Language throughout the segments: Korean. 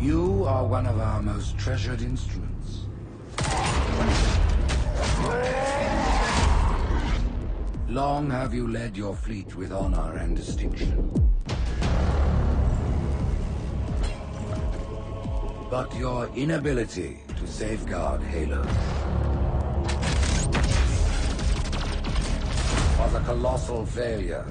You are one of our most treasured instruments. Long have you led your fleet with honor and distinction. But your inability to safeguard Halo was a colossal failure.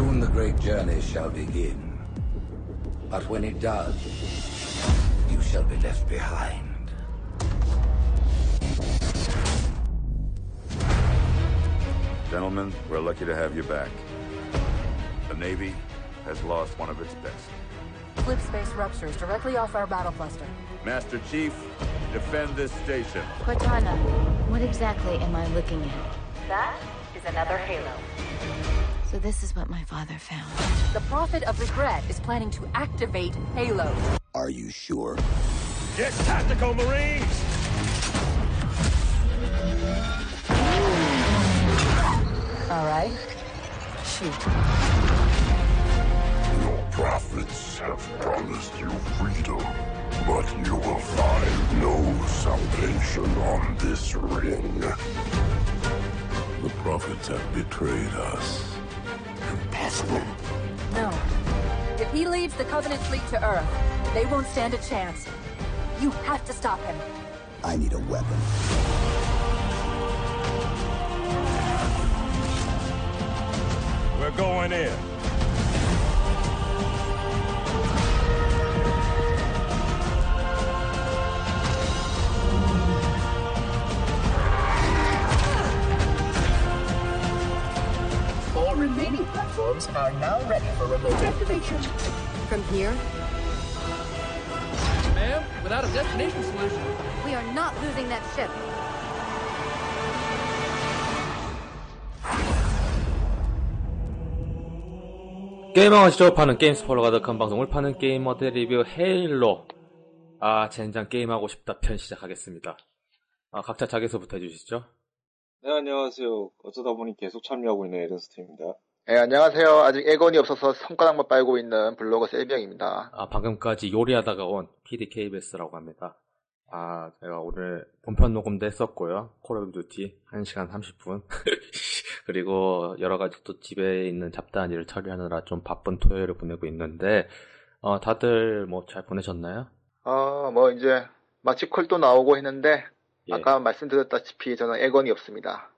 Soon the great journey shall begin. But when it does, you shall be left behind. Gentlemen, we're lucky to have you back. The Navy has lost one of its best. Flip space ruptures directly off our battle cluster. Master Chief, defend this station. Cortana, what exactly am I looking at? That is another Halo. So this is what my father found. The Prophet of Regret is planning to activate Halo. Are you sure? Get tactical, Marines! All right. Shoot. Your prophets have promised you freedom, but you will find no salvation on this ring. The prophets have betrayed us. Impossible. No. If he leads the Covenant fleet to Earth, they won't stand a chance. You have to stop him. I need a weapon. We're going in. All remaining platforms are now ready for remote activation. From here, Ma'am, without a destination solution. we are not losing that ship. 게임왕을 직접 파는 게임 스포로 가득한 방송을 파는 게이머들 리뷰 헤일로 아 젠장 게임하고 싶다 편 시작하겠습니다 아 각자 자기소부터 해주시죠 네, 안녕하세요. 어쩌다 보니 계속 참여하고 있는 에른스트입니다. 네, 안녕하세요. 아직 엑원이 없어서 손가락만 빨고 있는 블로거 셀병입니다. 아 방금까지 요리하다가 온 PDKBS라고 합니다 아 제가 오늘 본편 녹음도 했었고요 콜 오브 듀티 1시간 30분 그리고 여러 가지 또 집에 있는 잡다한 일을 처리하느라 좀 바쁜 토요일을 보내고 있는데 어 다들 뭐 잘 보내셨나요? 어, 뭐 이제 마치 콜도 나오고 했는데 예. 아까 말씀드렸다시피 저는 엑원이 없습니다.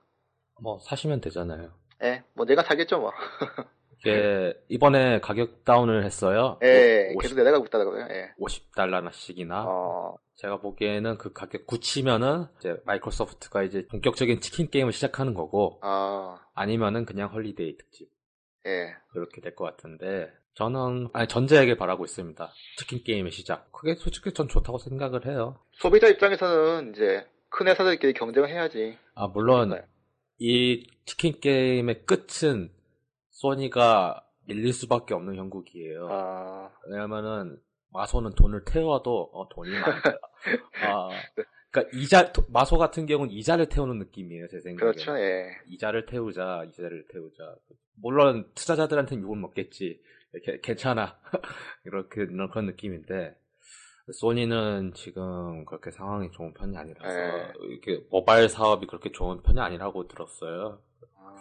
뭐 사시면 되잖아요 예, 뭐 내가 사겠죠 뭐. 이게 이번에 가격 다운을 했어요. 예, 50, 계속 내려가고 있다고요. 예. 50달러씩이나. 어, 제가 보기에는 그 가격 굳히면은 이제 마이크로소프트가 이제 본격적인 치킨 게임을 시작하는 거고 아, 아니면은 그냥 holiday 특집 예. 그렇게 될 것 같은데 저는 아니 전자이길 바라고 있습니다. 치킨 게임의 시작. 그게 솔직히 전 좋다고 생각을 해요. 소비자 입장에서는 이제 큰 회사들끼리 경쟁을 해야지. 아 물론 그러니까요. 이 치킨 게임의 끝은 소니가 밀릴 수밖에 없는 형국이에요. 아, 왜냐면은 마소는 돈을 태워도 어, 돈이 많다. 아, 그러니까 이자 도- 마소 같은 경우는 이자를 태우는 느낌이에요 제 생각에. 그렇죠. 예. 이자를 태우자, 이자를 태우자. 물론 투자자들한테는 욕을 먹겠지. 괜찮아. 이렇게 그런 느낌인데 소니는 지금 그렇게 상황이 좋은 편이 아니라서 네. 이게 모바일 사업이 그렇게 좋은 편이 아니라고 들었어요. 아,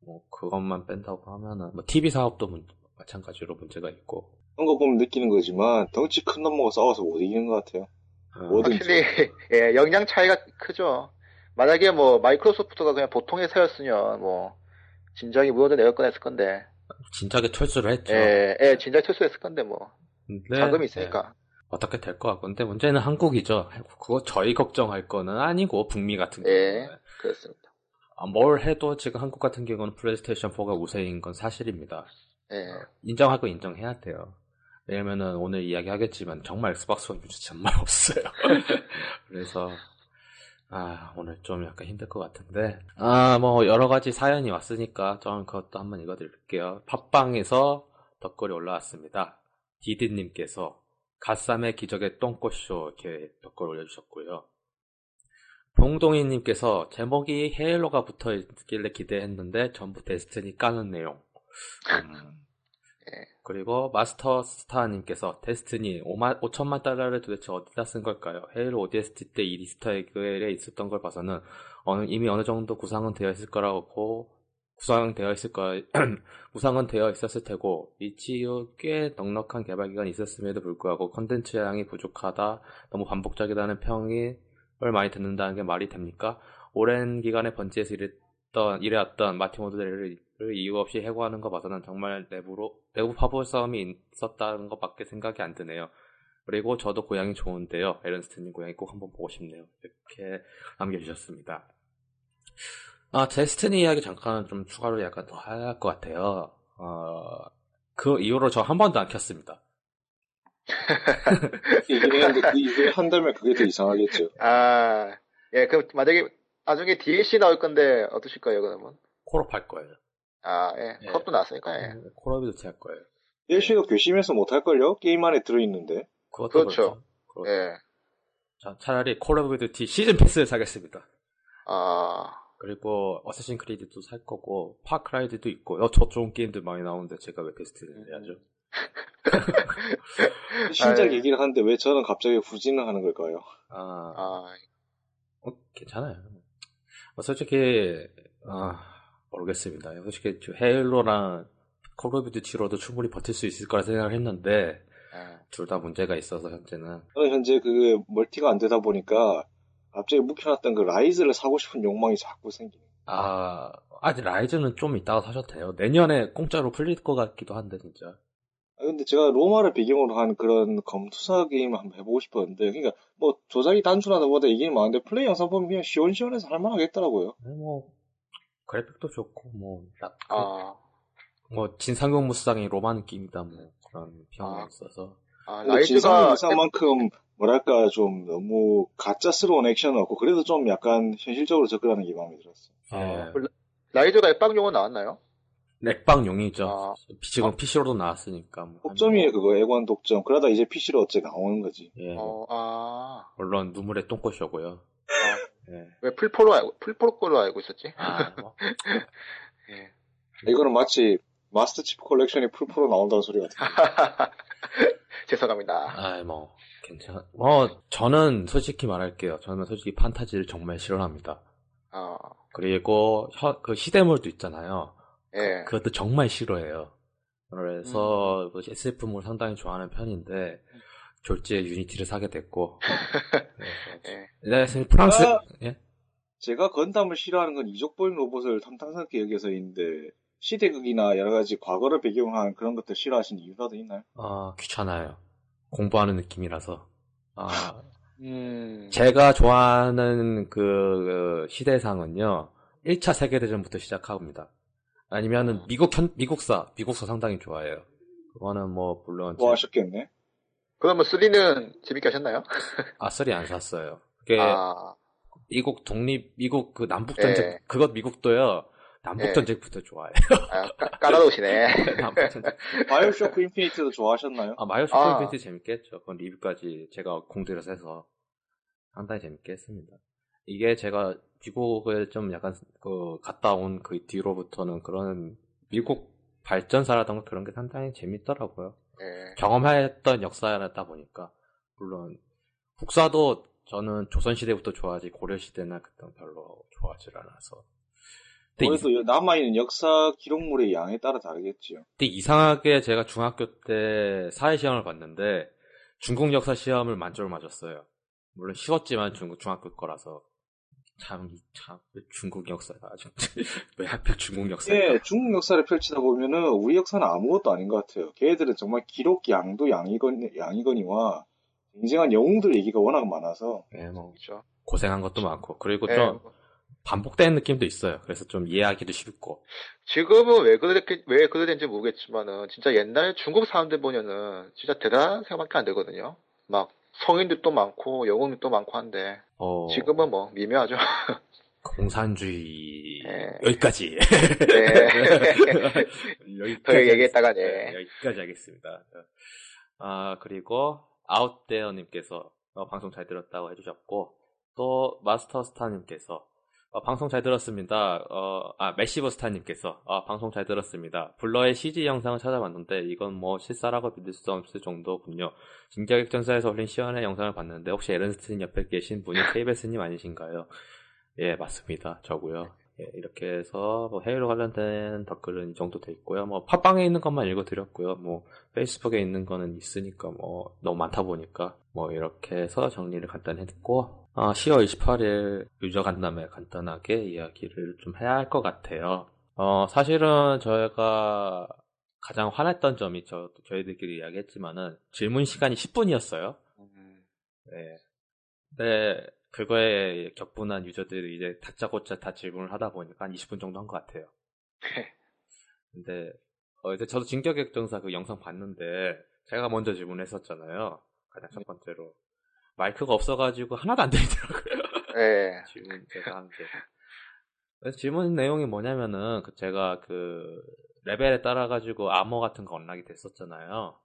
뭐 그것만 뺀다고 하면은 뭐 TV 사업도 문- 마찬가지로 문제가 있고. 그런 거 보면 느끼는 거지만 덩치 큰 놈하고 싸워서 못 이기는 것 같아요. 어, 뭐든지. 확실히 예, 영향 차이가 크죠. 만약에 뭐 마이크로소프트가 그냥 보통 회사였으면 뭐 진작에 무너져 내릴 뻔했을 건데. 진작에 철수를 했죠. 예, 예, 진작 철수했을 건데 뭐 근데, 자금이 예, 있으니까. 어떻게 될 것 같고. 근데 문제는 한국이죠. 그거 저희 걱정할 거는 아니고 북미 같은 예, 경우는. 그렇습니다. 아, 뭘 해도 지금 한국 같은 경우는 플레이스테이션 4가 우세인 건 사실입니다. 예, 인정할 거 인정해야 돼요. 왜냐면은 오늘 이야기하겠지만 정말 엑스박스 원 유저 정말 없어요. 그래서 아 오늘 좀 약간 힘들 것 같은데 아 뭐 여러 가지 사연이 왔으니까 좀 그것도 한번 읽어드릴게요. 팟빵에서 덧글이 올라왔습니다. 디디님께서 갓삼의 기적의 똥꼬쇼 이렇게 덧글 올려주셨고요. 봉동희님께서 제목이 헤일로가 붙어 있길래 기대했는데 전부 데스티니 까는 내용. 음, 그리고 마스터 스타님께서 데스티니 5만, 5천만 달러를 도대체 어디다 쓴 걸까요? 헤일로 ODST 때 이 리스터 에그에 있었던 걸 봐서는 어느, 이미 어느 정도 구상은 되어 있을 거라고 구상되어 있을 거 구상은 되어 있었을 테고 이치요 꽤 넉넉한 개발 기간이 있었음에도 불구하고 컨텐츠 양이 부족하다 너무 반복적이다는 평이 을 많이 듣는다는 게 말이 됩니까? 오랜 기간에 번지에서 일했던 일해왔던 마티모드를 이유 없이 해고하는 거 봐서는 정말 내부로 내부 파벌 싸움이 있었다는 것밖에 생각이 안 드네요. 그리고 저도 고향이 좋은데요. 에런스트님 고향이 꼭 한번 보고 싶네요. 이렇게 남겨주셨습니다. 아, 데스티니 이야기 잠깐 좀 추가로 약간 더 할 것 같아요. 어, 그 이후로 저 한 번도 안 켰습니다. 얘기했는데 그 이후에 한 달면 그게 더 이상하겠죠. 아, 예, 그럼 만약에 나중에 DLC 나올 건데 어떠실 거예요, 그러면? 콜업 할 거예요. 아, 예, 예. 컵도 나왔으니까, 예. 콜업이 도할 거예요. DLC가 괘씸해서 못할걸요? 게임 안에 들어있는데. 그것도 그렇죠. 그렇죠. 예. 자, 차라리 콜 오브 듀티 season pass를 사겠습니다. 아, 그리고 어쌔신 크리드도 살 거고 파크라이도 있고 어, 저 좋은 게임들 많이 나오는데 제가 왜 데스티니를 해야죠? 신작 아유. 얘기를 하는데 왜 저는 갑자기 후진을 하는 걸까요? 아, 아, 어, 괜찮아요. 어, 솔직히 아, 모르겠습니다. 솔직히 저 헤일로랑 콜 오브 듀티로도 충분히 버틸 수 있을 거라 생각을 했는데 예. 둘다 문제가 있어서 현재는 저는 현재 그 멀티가 안 되다 보니까 갑자기 묵혀놨던 그 Ryse를 사고 싶은 욕망이 자꾸 생기네. 아 아직 Ryse는 좀 이따가 사셔도 돼요. 내년에 공짜로 풀릴 것 같기도 한데 진짜. 아, 근데 제가 로마를 배경으로 한 그런 검투사 게임을 한번 해보고 싶었는데, 그러니까 뭐 조작이 단순하다 보다 이게 많은데 플레이 영상 보면 그냥 시원시원해서 할만하겠더라고요. 네, 뭐 그래픽도 좋고 뭐, 라- 아, 뭐 진상경 무쌍이 로마 느낌이다 뭐 그런 평이 아. 있어서 아, 근데 라이즈가, 진상의 무쌍만큼 뭐랄까 좀 너무 가짜스러운 액션은 없고 그래도 좀 약간 현실적으로 접근하는 게 마음에 들었어. 예. 라이즈가 앱방용은 나왔나요? 넥방용이죠. 아. 지금 PC로도 나왔으니까 뭐. 독점이에요 그거 애관 독점. 그러다 이제 PC로 어째 나오는 거지. 예. 어, 아, 물론 눈물의 똥꼬쇼고요. 예. 왜 풀포로 알고, 풀포로 거로 알고 있었지? 아, 뭐. 예. 이거는 마치 Master Chief Collection이 풀프로 나온다는 소리 같아. 죄송합니다. 아, 뭐 괜찮아. 뭐 저는 솔직히 말할게요. 저는 솔직히 판타지를 정말 싫어합니다. 아, 그리고 혀- 그 시대물도 있잖아요. 예. 그 것도 정말 싫어해요. 그래서 뭐 SF물 상당히 좋아하는 편인데 졸지에 Unity를 사게 됐고. 예. 그래서 네, 프랑스 아! 예? 제가 건담을 싫어하는 건 이족보행 로봇을 탐탁잖게 여겨서인데 시대극이나 여러 가지 과거를 배경으로 한 그런 것들 싫어하시는 이유가 더 있나요? 아 귀찮아요. 공부하는 느낌이라서. 아 음, 제가 좋아하는 그, 그 시대상은요. 1차 세계대전부터 시작합니다. 아니면은 미국 현, 미국사, 미국사 상당히 좋아해요. 그거는 뭐 물론 뭐 하셨겠네? 그러면 3는 재밌게 하셨나요? 아싸리 안 샀어요. 그게 아, 미국 독립, 미국 그 남북 전쟁, 예. 그것 미국도요. 남북전쟁부터 좋아해요. 아, 까, 깔아놓으시네. 남북전쟁. 바이오쇼크 인피니트도 좋아하셨나요? 아, 마이오 아. 재밌게 했죠. 그건 리뷰까지 제가 공들여서 해서 상당히 재밌게 했습니다. 이게 제가 미국을 좀 약간 그 갔다 온 그 뒤로부터는 그런 미국 발전사라던가 그런 게 상당히 재밌더라고요. 예. 경험했던 역사였다 보니까 물론 국사도 저는 조선시대부터 좋아하지 고려시대나 그때 별로 좋아하지 않아서 그래도 남아있는 역사 기록물의 양에 따라 다르겠지요. 근데 이상하게 제가 중학교 때 사회 시험을 봤는데 중국 역사 시험을 만점을 맞았어요. 물론 쉬웠지만 중국 중학교 거라서 참, 참, 왜 중국 역사가 아주, 왜 하필 중국 역사가. 예, 중국 역사를 펼치다 보면은 우리 역사는 아무것도 아닌 것 같아요. 걔네들은 정말 기록 양도 양이건, 양이거니와 굉장한 영웅들 얘기가 워낙 많아서. 예, 뭐, 그렇죠. 고생한 것도 많고, 그리고 예. 좀 반복되는 느낌도 있어요. 그래서 좀 이해하기도 쉽고. 지금은 왜 그렇게, 왜 그렇게 된지 모르겠지만은, 진짜 옛날 중국 사람들 보면은, 진짜 대단한 생각밖에 안 들거든요. 막, 성인들도 많고, 영웅들도 많고 한데, 어, 지금은 뭐, 미묘하죠. 공산주의, 예. 여기까지. 네. 여기까지. 더 얘기했다가, 네. 네, 여기까지 하겠습니다. 아, 그리고, 아웃데어님께서, 어, 방송 잘 들었다고 해주셨고, 또, 마스터스타님께서, 어, 방송 잘 들었습니다. 어, 아, 메시버스타님께서, 아, 방송 잘 들었습니다. 블러의 CG 영상을 찾아봤는데, 이건 뭐 실사라고 믿을 수 없을 정도군요. 진격액전사에서 올린 시연의 영상을 봤는데, 혹시 에른스트님 옆에 계신 분이 KBS님 아니신가요? 예, 맞습니다. 저고요 예, 이렇게 해서, 뭐, 헤이로 관련된 댓글은 이 정도 돼 있고요. 뭐, 팟빵에 있는 것만 읽어드렸고요. 뭐, 페이스북에 있는 거는 있으니까, 뭐, 너무 많다 보니까, 뭐, 이렇게 해서 정리를 간단히 했고, 어, 10월 28일 유저 간담회 간단하게 이야기를 좀 해야 할 것 같아요. 어, 사실은 저희가 가장 화냈던 점이 저, 저희들끼리 이야기했지만은 질문 시간이 10분이었어요. 네. 근데 그거에 격분한 유저들이 이제 다짜고짜 다 질문을 하다 보니까 한 20분 정도 한 것 같아요. 근데 어, 이제 저도 진격액정사 그 영상 봤는데 제가 먼저 질문했었잖아요. 가장 첫 번째로. 마이크가 없어가지고 하나도 안 들리더라고요. 네. 질문 제가 한 게. 그래서 질문 내용이 뭐냐면은 그 제가 그 레벨에 따라 가지고 아머 같은 거 언락이 됐었잖아요.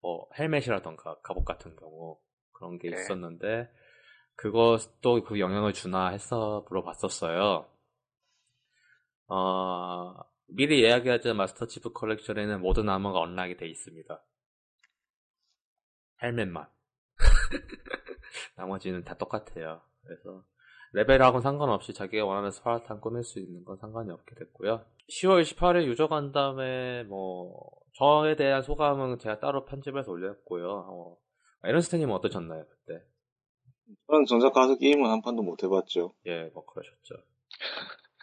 뭐 헬멧이라던가 갑옷 같은 경우 그런 게 네. 있었는데 그것도 그 영향을 주나 해서 물어봤었어요. 어, 미리 얘기하자면 Master Chief Collection에는 모든 armor가 unlock이 돼 있습니다. 헬멧만. 나머지는 다 똑같아요. 그래서 레벨하고는 상관없이 자기가 원하는 Spartan 꾸밀 수 있는 건 상관이 없게 됐고요. 10월 28일 유저 간담회 뭐 저에 대한 소감은 제가 따로 편집해서 올렸고요. 어, 에런스트님은 어떠셨나요 그때? 저는 정작 가서 게임은 한 판도 못 해봤죠. 예, 뭐 그러셨죠.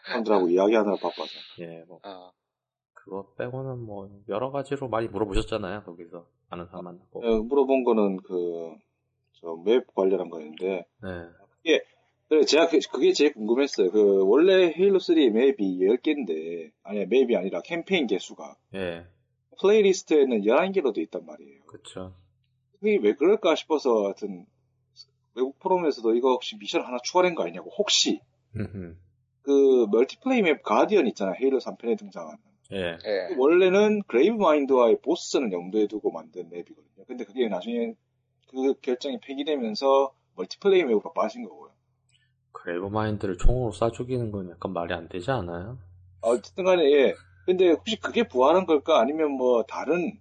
사람들하고 이야기하느라 바빠서. 예, 뭐 아, 그거 빼고는 뭐 여러 가지로 많이 물어보셨잖아요 거기서 아는 사람 만나고. 어, 물어본 거는 그, 저 맵 관련한 거였는데, 네. 그게, 그래, 제가 그- 그게 제일 궁금했어요. 그, 원래 헤일로 3 맵이 10개인데, 아니, 맵이 아니라 캠페인 개수가, 예, 플레이리스트에는 11개로 돼 있단 말이에요. 그쵸. 그게 왜 그럴까 싶어서, 하여튼, 외국 포럼에서도 이거 혹시 미션 하나 추가된 거 아니냐고, 혹시. 그, 멀티플레이 map Guardian 있잖아, Halo 3편에 등장하는. 예, 예. 원래는 Gravemind와의 보스전 염두에 두고 만든 map이거든요. 근데 그게 나중에 그 결정이 폐기되면서 멀티플레이 map으로 빠진 거고요. Gravemind를 총으로 쏴 죽이는 건 약간 말이 안 되지 않아요? 어쨌든 간에, 예. 근데 혹시 그게 부활한 걸까? 아니면 뭐 다른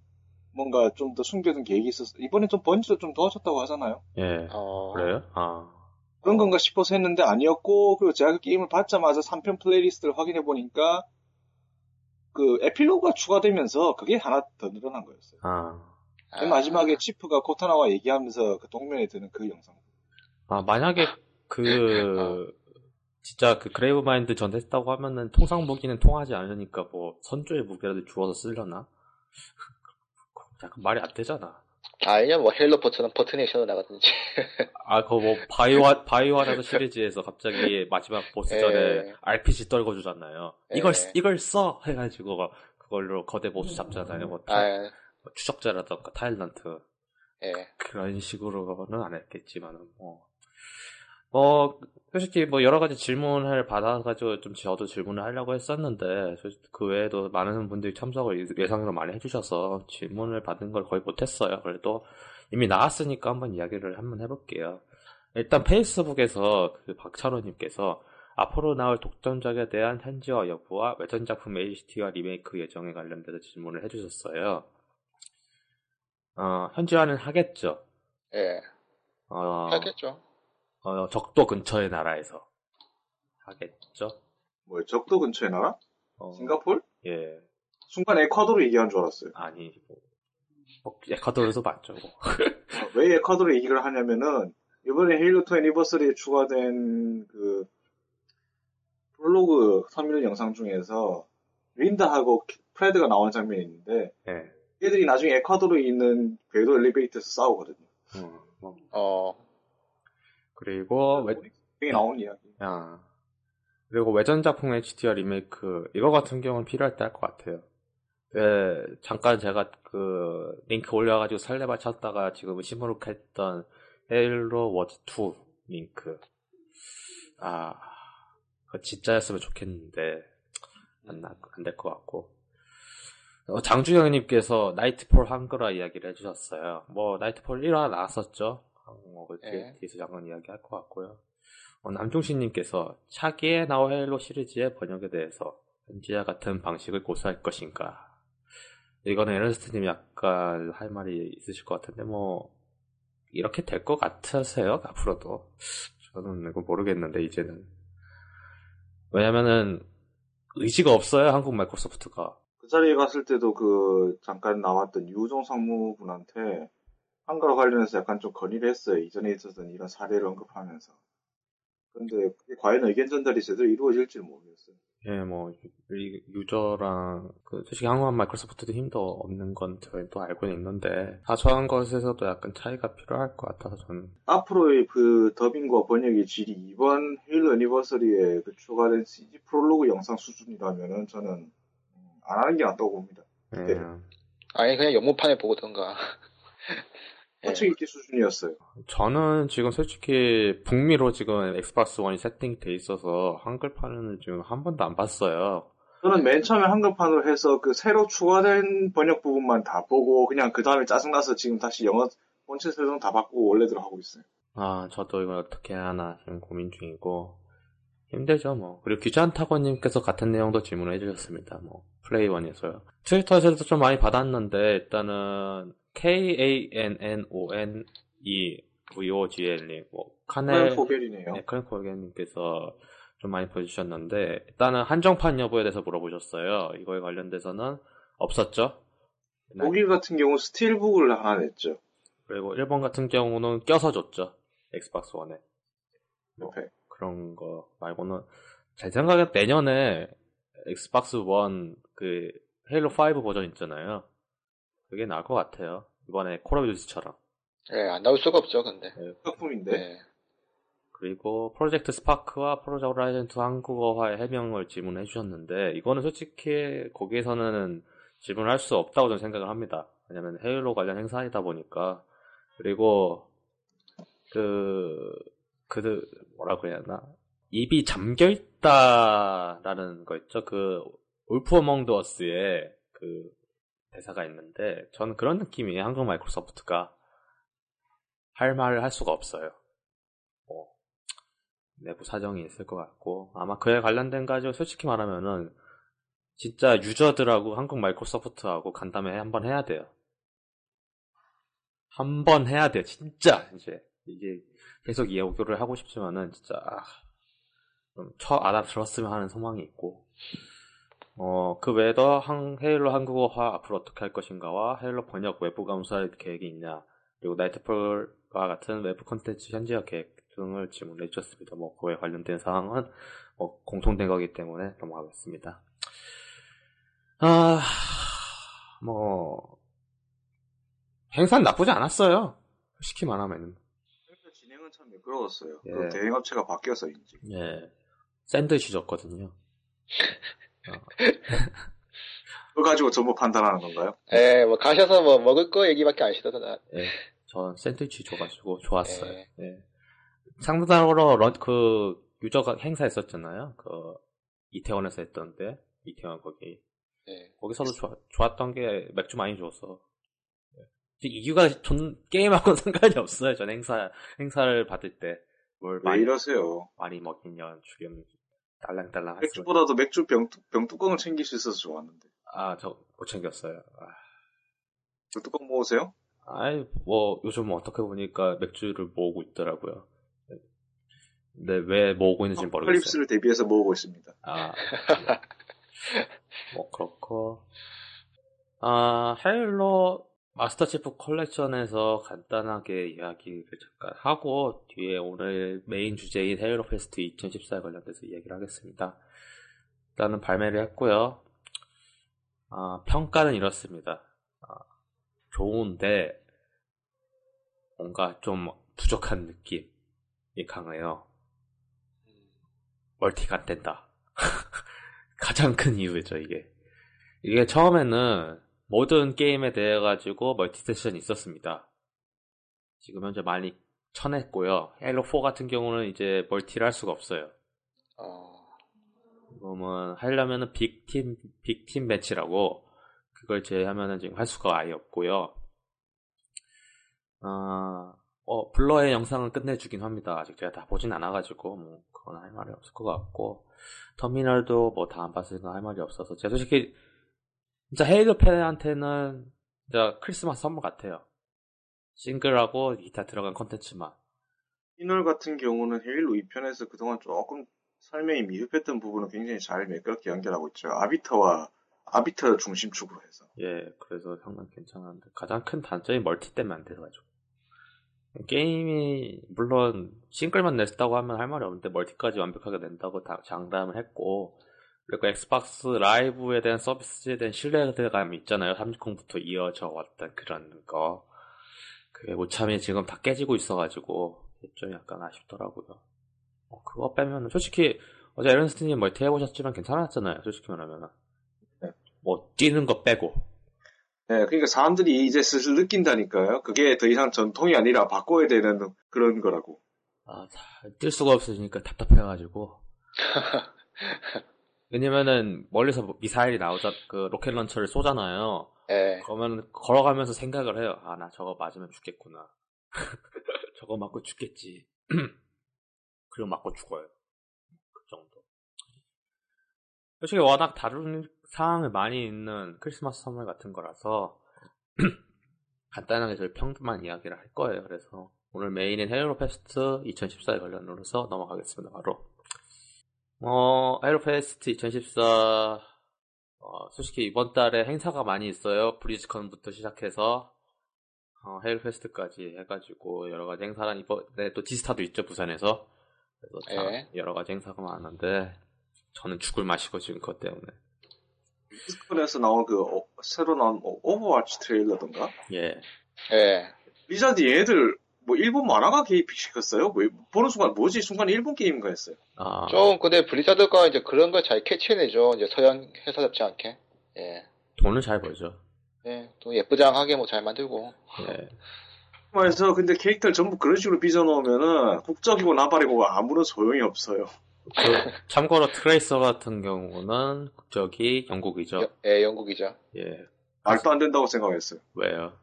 뭔가 좀 더 숨겨둔 계획이 있었어. 이번에 좀 Bungie도 좀 도와줬다고 하잖아요. 예, 어, 그래요? 아, 그런 건가 싶어서 했는데 아니었고, 그리고 제가 그 게임을 받자마자 3편 playlist를 확인해 보니까 그 에필로그가 추가되면서 그게 하나 더 늘어난 거였어요. 아. 맨 마지막에 Chief가 Cortana와 얘기하면서 그 동면에 드는 그 영상. 아, 만약에 그, 진짜 그 Gravemind 전했다고 하면은 통상 무기는 통하지 않으니까 뭐 선조의 무기라도 주워서 쓰려나? 약간 말이 안 되잖아. 아니면 뭐 헬로 버튼은 버튼액션으로 나가든지. 아, 그거 뭐 바이오하, Biohazard 시리즈에서 갑자기 마지막 보스 전에 예. RPG 떨궈주잖아요. 예. 이걸, 쓰- 이걸 써! 해가지고 그걸로 거대 보스 잡잖아요. 뭐, 아, 뭐 추적자라던가 Tyrant. 예. 그런 식으로는 안 했겠지만은 뭐. 뭐, 솔직히 뭐 여러 가지 질문을 받아가지고 좀 저도 질문을 하려고 했었는데, 그 외에도 많은 분들이 참석을 예상으로 많이 해주셔서 질문을 받은 걸 거의 못했어요. 그래도 이미 나왔으니까 한번 이야기를 한번 해볼게요. 일단 페이스북에서 그 박찬호님께서 앞으로 나올 독점작에 대한 현지화 여부와 외전 작품 HT와 리메이크 예정에 관련돼서 질문을 해주셨어요. 어, 현지화는 하겠죠. 예. 어, 하겠죠. 어, 적도 근처의 나라에서 하겠죠. 뭐 적도 근처에 나라? 어, 싱가폴? 예, 순간 에콰도르 얘기한 줄 알았어요. 아니 뭐, 뭐 에콰도르도 맞죠. 뭐. 어, 왜 에콰도르 얘기를 하냐면은 이번에 Halo 2 Anniversary에 추가된 그 프롤로그 터미널 영상 중에서 린다하고 프레드가 나온 장면이 있는데 예, 얘들이 나중에 에콰도르에 있는 궤도 엘리베이터에서 싸우거든요. 음, 뭐. 어, 그리고 외, 그게 나온 이야기. 아, 그리고 외전 작품 HD 리메이크 이거 같은 경우는 필요할 때 할 것 같아요. 예, 잠깐 제가 그 링크 올려가지고 설레발 치다가 지금 시무룩했던 Halo Wars 2 링크. 아, 그거 진짜였으면 좋겠는데 안될 것 같고. 어, 장주영님께서 Nightfall 한글화 이야기를 해주셨어요. 뭐 Nightfall 1화 나왔었죠. 어, 그 뒤에, 예. 뒤에서 잠깐 이야기 할 것 같고요. 어, 남종신님께서 차기에 나올 헤일로 시리즈의 번역에 대해서 현지와 같은 방식을 고수할 것인가? 이거는 에르스트님 약간 할 말이 있으실 것 같은데 뭐 이렇게 될 것 같으세요 앞으로도 저는 이거 모르겠는데 이제는 왜냐면은 의지가 없어요 한국 마이크로소프트가 그 자리에 갔을 때도 그 잠깐 나왔던 유종 상무분한테 한가로 관련해서 약간 좀 건의를 했어요. 이전에 있었던 이런 사례를 언급하면서. 그게 과연 의견 전달이 제대로 이루어질지 모르겠어요. 예, 뭐 유- 유저랑 그 솔직히 한국 마이크로소프트도 힘도 없는 건 저희도 알고는 있는데 사소한 것에서도 약간 차이가 필요할 것 같아서 저는 앞으로의 그 더빙과 번역의 질이 이번 헤일로 애니버서리에 그 추가된 CG 프롤로그 영상 수준이라면은 저는 음, 안 하는 게 낫다고 봅니다. 예, 아니 그냥 영문판에 보던가. 예. 터치 읽기 수준이었어요. 저는 지금 솔직히 북미로 지금 엑스박스 원이 세팅돼 있어서 한글판은 지금 한 번도 안 봤어요. 저는 맨 처음에 한글판으로 해서 그 새로 추가된 번역 부분만 다 보고 그냥 그 다음에 짜증나서 지금 다시 영어 본체 설정 다 바꾸고 원래대로 하고 있어요. 아, 저도 이걸 어떻게 해야 하나 지금 고민 중이고 힘들죠 뭐. 그리고 규찬타고님께서 같은 내용도 질문을 해주셨습니다. 뭐 플레이원에서요. 트위터에서도 좀 많이 받았는데 일단은 K A N N O N E V O G L님 뭐 카넬 포겔이네요. 네, 카넬 포겔님께서 좀 많이 보여주셨는데 일단은 한정판 여부에 대해서 물어보셨어요. 이거에 관련돼서는 없었죠. 독일 같은 경우 스틸북을 하나 냈죠. 그리고 일본 같은 경우는 껴서 줬죠. Xbox One에. 옆에. 그런 거 말고는 제 생각에 내년에 Xbox One 그 Halo 5 버전 있잖아요. 그게 나을 것 같아요. 이번에 Call of Duty처럼. 예, 안 나올 수가 없죠, 근데. 작품인데. 네. 그리고 Project Spark와 Project Horizon 2 한국어화의 해명을 질문해 주셨는데 이거는 솔직히 거기에서는 질문할 수 없다고 저는 생각을 합니다. 왜냐면 Halo 관련 행사이다 보니까 그리고 그, 그, 뭐라고 해야 하나? 입이 잠겨 있다라는 거 있죠? 그, 울프 어몽드 어스의 그 대사가 있는데, 저는 그런 느낌이에요. 한국 마이크로소프트가. 할 말을 할 수가 없어요. 뭐, 내부 사정이 있을 것 같고, 아마 그에 관련된 가지고 솔직히 말하면은, 진짜 유저들하고 한국 마이크로소프트하고 간담회 한번 해야 돼요. 한번 해야 돼, 진짜, 이제. 이게 계속 이야기를 하고 싶지만은, 진짜, 아, 좀처 알아들었으면 하는 소망이 있고, 어, 그 외에도 한, 헤일로 한국어화 앞으로 어떻게 할 것인가와 헤일로 번역 외부 감사할 계획이 있냐, 그리고 나이트풀과 같은 외부 콘텐츠 현지화 계획 등을 질문해 주셨습니다. 뭐, 그에 관련된 사항은 뭐 공통된 거기 때문에 넘어가겠습니다. 아, 뭐, 행사는 나쁘지 않았어요. 솔직히 말하면. 참 매끄러웠어요. 예. 그 대행업체가 바뀌어서인지. 예. 샌드위치 줬거든요. 그거 가지고 전부 판단하는 건가요? 예, 뭐 가셔서 뭐 먹을 거 얘기밖에 안 하시더라. 예. 전 샌드위치 줘가지고 좋았어요. 예. 상대적으로 런, 그, 유저가 행사 했었잖아요. 그, 이태원에서 했던데. 이태원 거기. 예. 거기서도 좋아, 좋았던 게 맥주 많이 줬어. 예. 이유가 전 게임하고는 상관이 없어요. 전 행사, 행사를 받을 때. 뭘왜 이러세요? 많이 주름 딸랑딸랑 할 수. 맥주보다도 맥주 병, 병 뚜껑을 챙길 수 있어서 좋았는데. 아, 저 못 챙겼어요. 아. 그 뚜껑 모으세요? 아이, 뭐, 요즘 어떻게 보니까 맥주를 모으고 있더라고요. 근데 왜 모으고 있는지 모르겠어요. 클립스를 대비해서 모으고 있습니다. 아, 뭐, 그렇고. 아, Halo Master Chief Collection에서 간단하게 이야기를 잠깐 하고, 뒤에 오늘 메인 주제인 Halo Fest 2014에 관련돼서 이야기를 하겠습니다. 일단은 발매를 했고요. 아, 평가는 이렇습니다. 아, 좋은데, 뭔가 좀 부족한 느낌이 강해요. 멀티가 안 된다. 가장 큰 이유죠, 이게. 이게 처음에는 모든 게임에 대해 가지고 멀티 세션이 있었습니다. 지금 현재 많이 쳐냈고요. Halo 4 같은 경우는 이제 멀티를 할 수가 없어요. 그러면 하려면은 big team big team match라고 그걸 제외하면은 지금 할 수가 아예 없고요. 아 어, Blur의 영상은 끝내주긴 합니다. 아직 제가 다 보진 않아가지고, 뭐, 그건 할 말이 없을 것 같고, 터미널도 뭐 다 안 봤으니까 할 말이 없어서, 제가 솔직히, 진짜 Halo 팬한테는, 진짜 크리스마스 선물 같아요. 싱글하고 기타 들어간 컨텐츠만. 터미널 같은 경우는 Halo 2편에서 그동안 조금 설명이 미흡했던 부분을 굉장히 잘 매끄럽게 연결하고 있죠. 아비터와 아비터 중심축으로 해서. 예, 그래서 상당히 괜찮은데 가장 큰 단점이 멀티 때문에 안 돼가지고 게임이 물론 싱글만 냈다고 하면 할 말이 없는데 멀티까지 완벽하게 낸다고 다 장담을 했고 그리고 엑스박스 라이브에 대한 서비스에 대한 신뢰감이 있잖아요. 360부터 이어져 왔던 그런 거 그게 모참이 지금 다 깨지고 있어가지고 좀 약간 아쉽더라고요. 어, 그거 빼면 솔직히 어제 에런스틴님 멀티 해보셨지만 괜찮았잖아요. 솔직히 말하면 뭐 뛰는 거 빼고 네, 그러니까 사람들이 이제 슬슬 느낀다니까요. 그게 더 이상 전통이 아니라 바꿔야 되는 그런 거라고. 아, 뛸 수가 없으니까 답답해가지고. 왜냐면은 멀리서 뭐 미사일이 나오자 그 로켓 런처를 쏘잖아요. 예. 그러면 걸어가면서 생각을 해요. 아, 나 저거 맞으면 죽겠구나. 저거 맞고 죽겠지. 그리고 맞고 죽어요. 그 정도. 솔직히 워낙 다른 상황을 많이 있는 크리스마스 선물 같은 거라서 간단하게 저희 평만 이야기를 할 거예요. 그래서 오늘 메인인 헤일로 페스트 2014에 관련으로서 넘어가겠습니다. 바로 어 헤일로 페스트 2014 어, 솔직히 이번 달에 행사가 많이 있어요. 블리즈컨부터 시작해서 어, 헤일로 페스트까지 해가지고 여러 가지 행사란 이번에 또 지스타도 있죠 부산에서 그래서 참 예. 여러 가지 행사가 많은데 저는 죽을 맛이고 지금 그것 때문에 블리즈컨에서 나온 그 어, 새로 나온 어, 오버워치 트레일러던가? 예 예. 블리자드 얘네들 뭐 일본 만화가 개입시켰어요? 뭐, 보는 순간 뭐지? 순간 일본 게임인가 했어요. 아, 좀 근데 블리자드가 이제 그런 걸 잘 캐치해내죠. 이제 서양 회사답지 않게. 예. 돈을 잘 벌죠. 예. 또 예쁘장하게 뭐 잘 만들고. 예. 그래서 근데 캐릭터를 전부 그런 식으로 빚어놓으면은 국적이고 나발이고 아무런 소용이 없어요. 그, 참고로 트레이서 같은 경우는 국적이 영국이죠. 여- 예, 영국이죠. 예. 말도 안 된다고 생각했어요. 왜요?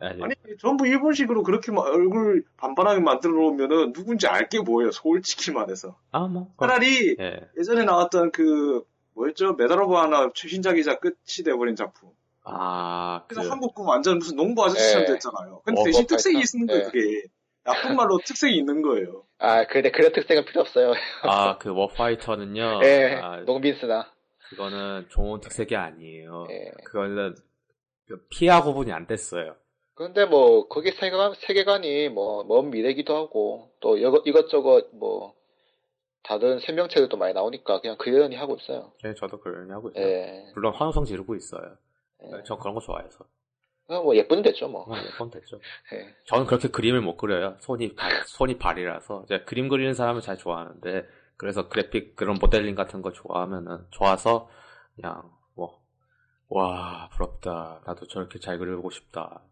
아니, 아니 전부 일본식으로 그렇게 막 얼굴 반반하게 만들어 놓으면은 누군지 알게 뭐예요. 솔직히 말해서. 아, 뭐. 차라리 예. 예전에 나왔던 그 뭐였죠? 메달 오브 아너 최신작이자 끝이 돼버린 작품. 아, 그, 그래서 한국 거 완전 무슨 농부 아저씨처럼 예. 됐잖아요. 근데 어, 대신 특색이. 있는 거예요. 예. 그게 나쁜 말로 특색이 있는 거예요. 아, 근데 그런 특색은 필요 없어요. 아, 그 워파이터는요. 예. 아, 농빈스나. 그거는 좋은 특색이 아니에요. 예. 그거는 그 피하 구분이 안 됐어요. 근데 뭐, 거기 세계관, 세계관이 뭐, 먼 미래기도 하고, 또 이것, 이것저것 뭐, 다른 생명체들도 많이 나오니까 그냥 그러니 하고 있어요. 예, 저도 그러니 하고 있어요. 예. 물론 환호성 지르고 있어요. 예. 전 그런 거 좋아해서. 그냥 뭐 예쁜 됐죠 뭐. 어, 예쁜 됐죠. 예. 저는 그렇게 그림을 못 그려요. 손이 발, 손이 발이라서. 제가 그림 그리는 사람을 잘 좋아하는데, 그래서 그래픽, 그런 모델링 같은 거 좋아하면은, 좋아서, 그냥, 뭐, 와, 부럽다. 나도 저렇게 잘 그리고 싶다.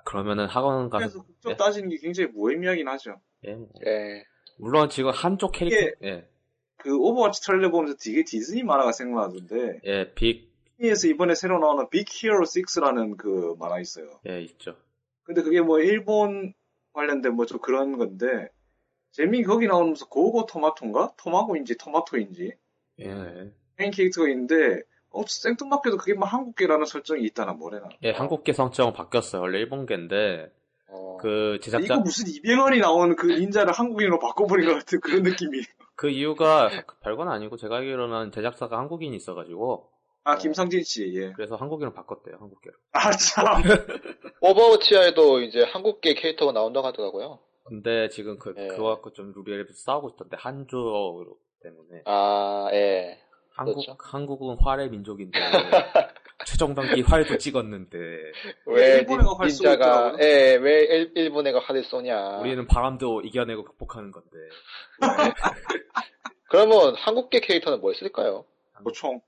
아, 그러면은 학원 가서, 그래서 국적 예? 따지는 게 굉장히 무의미하긴 하죠. 예, 뭐. 예. 물론 지금 한쪽 캐릭터, 예, 그 오버워치 트레일러 보면서 되게 디즈니 만화가 생각나던데 예, 빅, 디즈니에서 이번에 새로 나오는 빅 히어로 6라는 그 만화 있어요. 예, 있죠. 근데 그게 뭐 일본 관련된 뭐 좀 그런 건데 재미 거기 무슨 고고 토마토인가? 토마고인지 토마토인지 예, 메인 캐릭터가 있는데 어 생뚱맞게도 그게 뭐 한국계라는 설정이 있다나 뭐래나. 예, 한국계 설정은 바뀌었어요. 원래 일본계인데, 어. 그 제작자, 이거 무슨 이병헌이 나오는 그 닌자를 한국인으로 바꿔버린 것 같은 그런 느낌이. 그 이유가 별건 아니고, 제가 알기로는 제작사가 한국인이 있어가지고, 아 김상진 씨, 예. 그래서 한국인으로 바꿨대요, 한국계로. 아 참. 오버워치에도 이제 한국계 캐릭터가 나온다고 하더라고요. 근데 지금 그, 예. 그거 갖고 좀 루리웹에서 싸우고 있던데, 한조 때문에. 아, 예. 한국, 그렇죠. 한국은 활의 민족인데, 최종병기 활도 찍었는데, 왜 일본 애가 활 닌자가. 예, 왜 일, 일본 애가 활을 쏘냐. 우리는 바람도 이겨내고 극복하는 건데, 그러면 한국계 캐릭터는 뭐 있을까요? 뭐 총.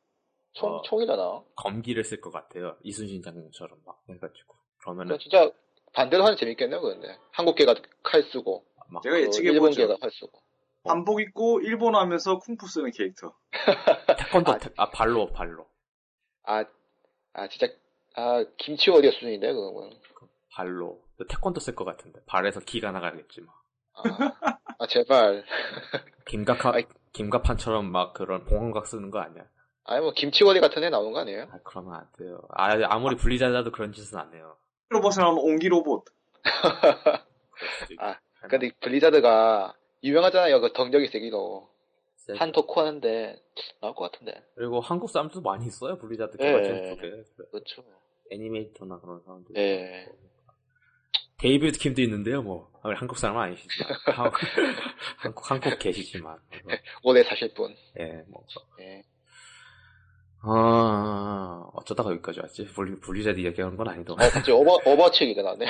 총, 어. 총이잖아. 검기를 쓸 것 같아요. 이순신 장군처럼 막 해가지고. 그러면은, 진짜 반대로 하면 재밌겠네요, 근데. 한국계가 칼 쓰고, 막, 제가 그 예측해 일본계가. 칼 쓰고. 한복 입고 일본 하면서 쿵푸 쓰는 캐릭터. 태권도, 태- 아, 발로, 발로. 아, 아, 진짜, 아, 김치 워리어 수준인데, 그거는. 발로. 그 태권도 쓸 것 같은데 발에서 기가 나가겠지 뭐. 아, 아, 제발. 김갑하 김갑판처럼 막 그런 봉황각 쓰는 거 아니야? 아니 뭐 김치거리 같은 애 나오는 거 아니에요? 아, 그러면 안 돼요. 아, 아무리 분리자라도 그런 짓은 안 해요. 로봇을 하면 옹기 로봇. 아, 근데 블리자드가 유명하잖아요. 그 덩적이 세기로. 한 덕후 하는데 나올 것 같은데. 그리고 한국 사람들도 많이 있어요. 블리자드 예. 개발자 쪽에. 그렇죠. 애니메이터나 그런 사람들. 예. 데이비드 킴도 있는데요, 뭐. 아, 한국 사람 은 아니시지만. 한국, 한국, 한국계시지만. 오래 사실 분. 예, 뭐. 예. 아, 어쩌다가 여기까지 왔지? 블리, 블리자드 얘기하는 건 아니더만. 어, 갑자기 오버, 오버워치 얘기가 나네.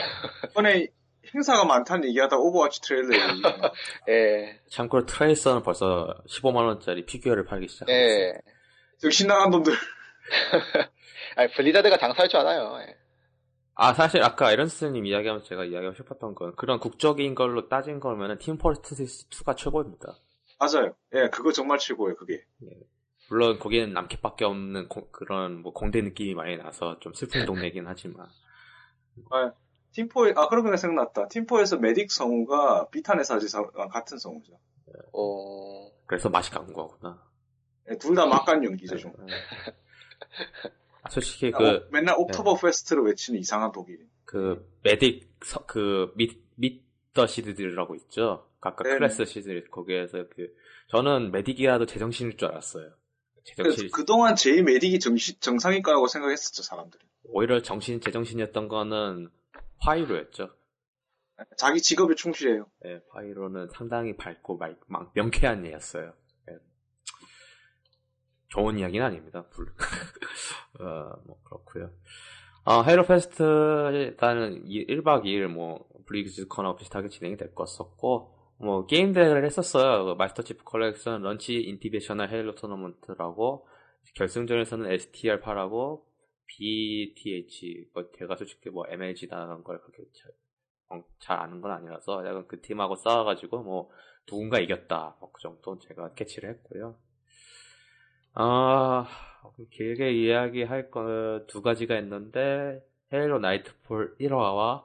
이번에 행사가 많다는 얘기하다 오버워치 트레일러 얘기. 예. 참고로 트레이서는 벌써 15만원짜리 피규어를 팔기 시작했어요. 예. 역시 나간 놈들. 아니, 블리자드가 장사할 줄 알아요. 예. 아, 사실 아까 에런스님 이야기하면서 제가 이야기하고 싶었던 건 그런 국적인 걸로 따진 거면은 팀 포트리스 2가 최고입니다. 맞아요. 예, 그거 정말 최고예요, 그게. 물론 거기는 남캐밖에 없는 고- 그런 뭐 공대 느낌이 많이 나서 좀 슬픈 동네긴 하지만 아, 팀포에, 아, 그러고 생각났다. 팀포에서 메딕 성우가 비탄의 사제 같은 성우죠. 어, 그래서 맛이 간 거구나. 예, 둘다 맛간 연기죠, 좀. 아, 솔직히 어, 그, 맨날 옥토버 페스트를 외치는 이상한 독일인. 그 메딕 서- 그 미, Meet the 시리즈들이라고 있죠. 각각 네네. 클래스 시리즈 거기에서 그 저는 메딕이라도 제정신일 줄 알았어요. 제정신 그 동안 제일 메딕이 정시, 정상일까라고 생각했었죠, 사람들이. 오히려 정신 제정신이었던 거는 파이로였죠. 자기 직업에 충실해요. 예, 파이로는 상당히 밝고 말, 막 명쾌한 애였어요. 예. 좋은 이야기는 아닙니다. 불. 어, 뭐 그렇고요. 어, 헤일로 페스트 일단은 1박 2일 뭐 블리즈컨하고 비슷하게 진행이 될 것같고 뭐 게임 대회를 했었어요. 그 마스터 치프 컬렉션 Launch Invitational 헤일로 토너먼트라고 결승전에서는 STR8하고 BTH 뭐 제가 솔직히 뭐 MLG다라는 걸 그렇게 잘, 어, 잘 아는 건 아니라서 약간 그 팀하고 싸워가지고 뭐 누군가 이겼다 뭐 그 정도 제가 캐치를 했고요. 아 길게 이야기할 거두 가지가 있는데 헤일로 나이트폴 1화와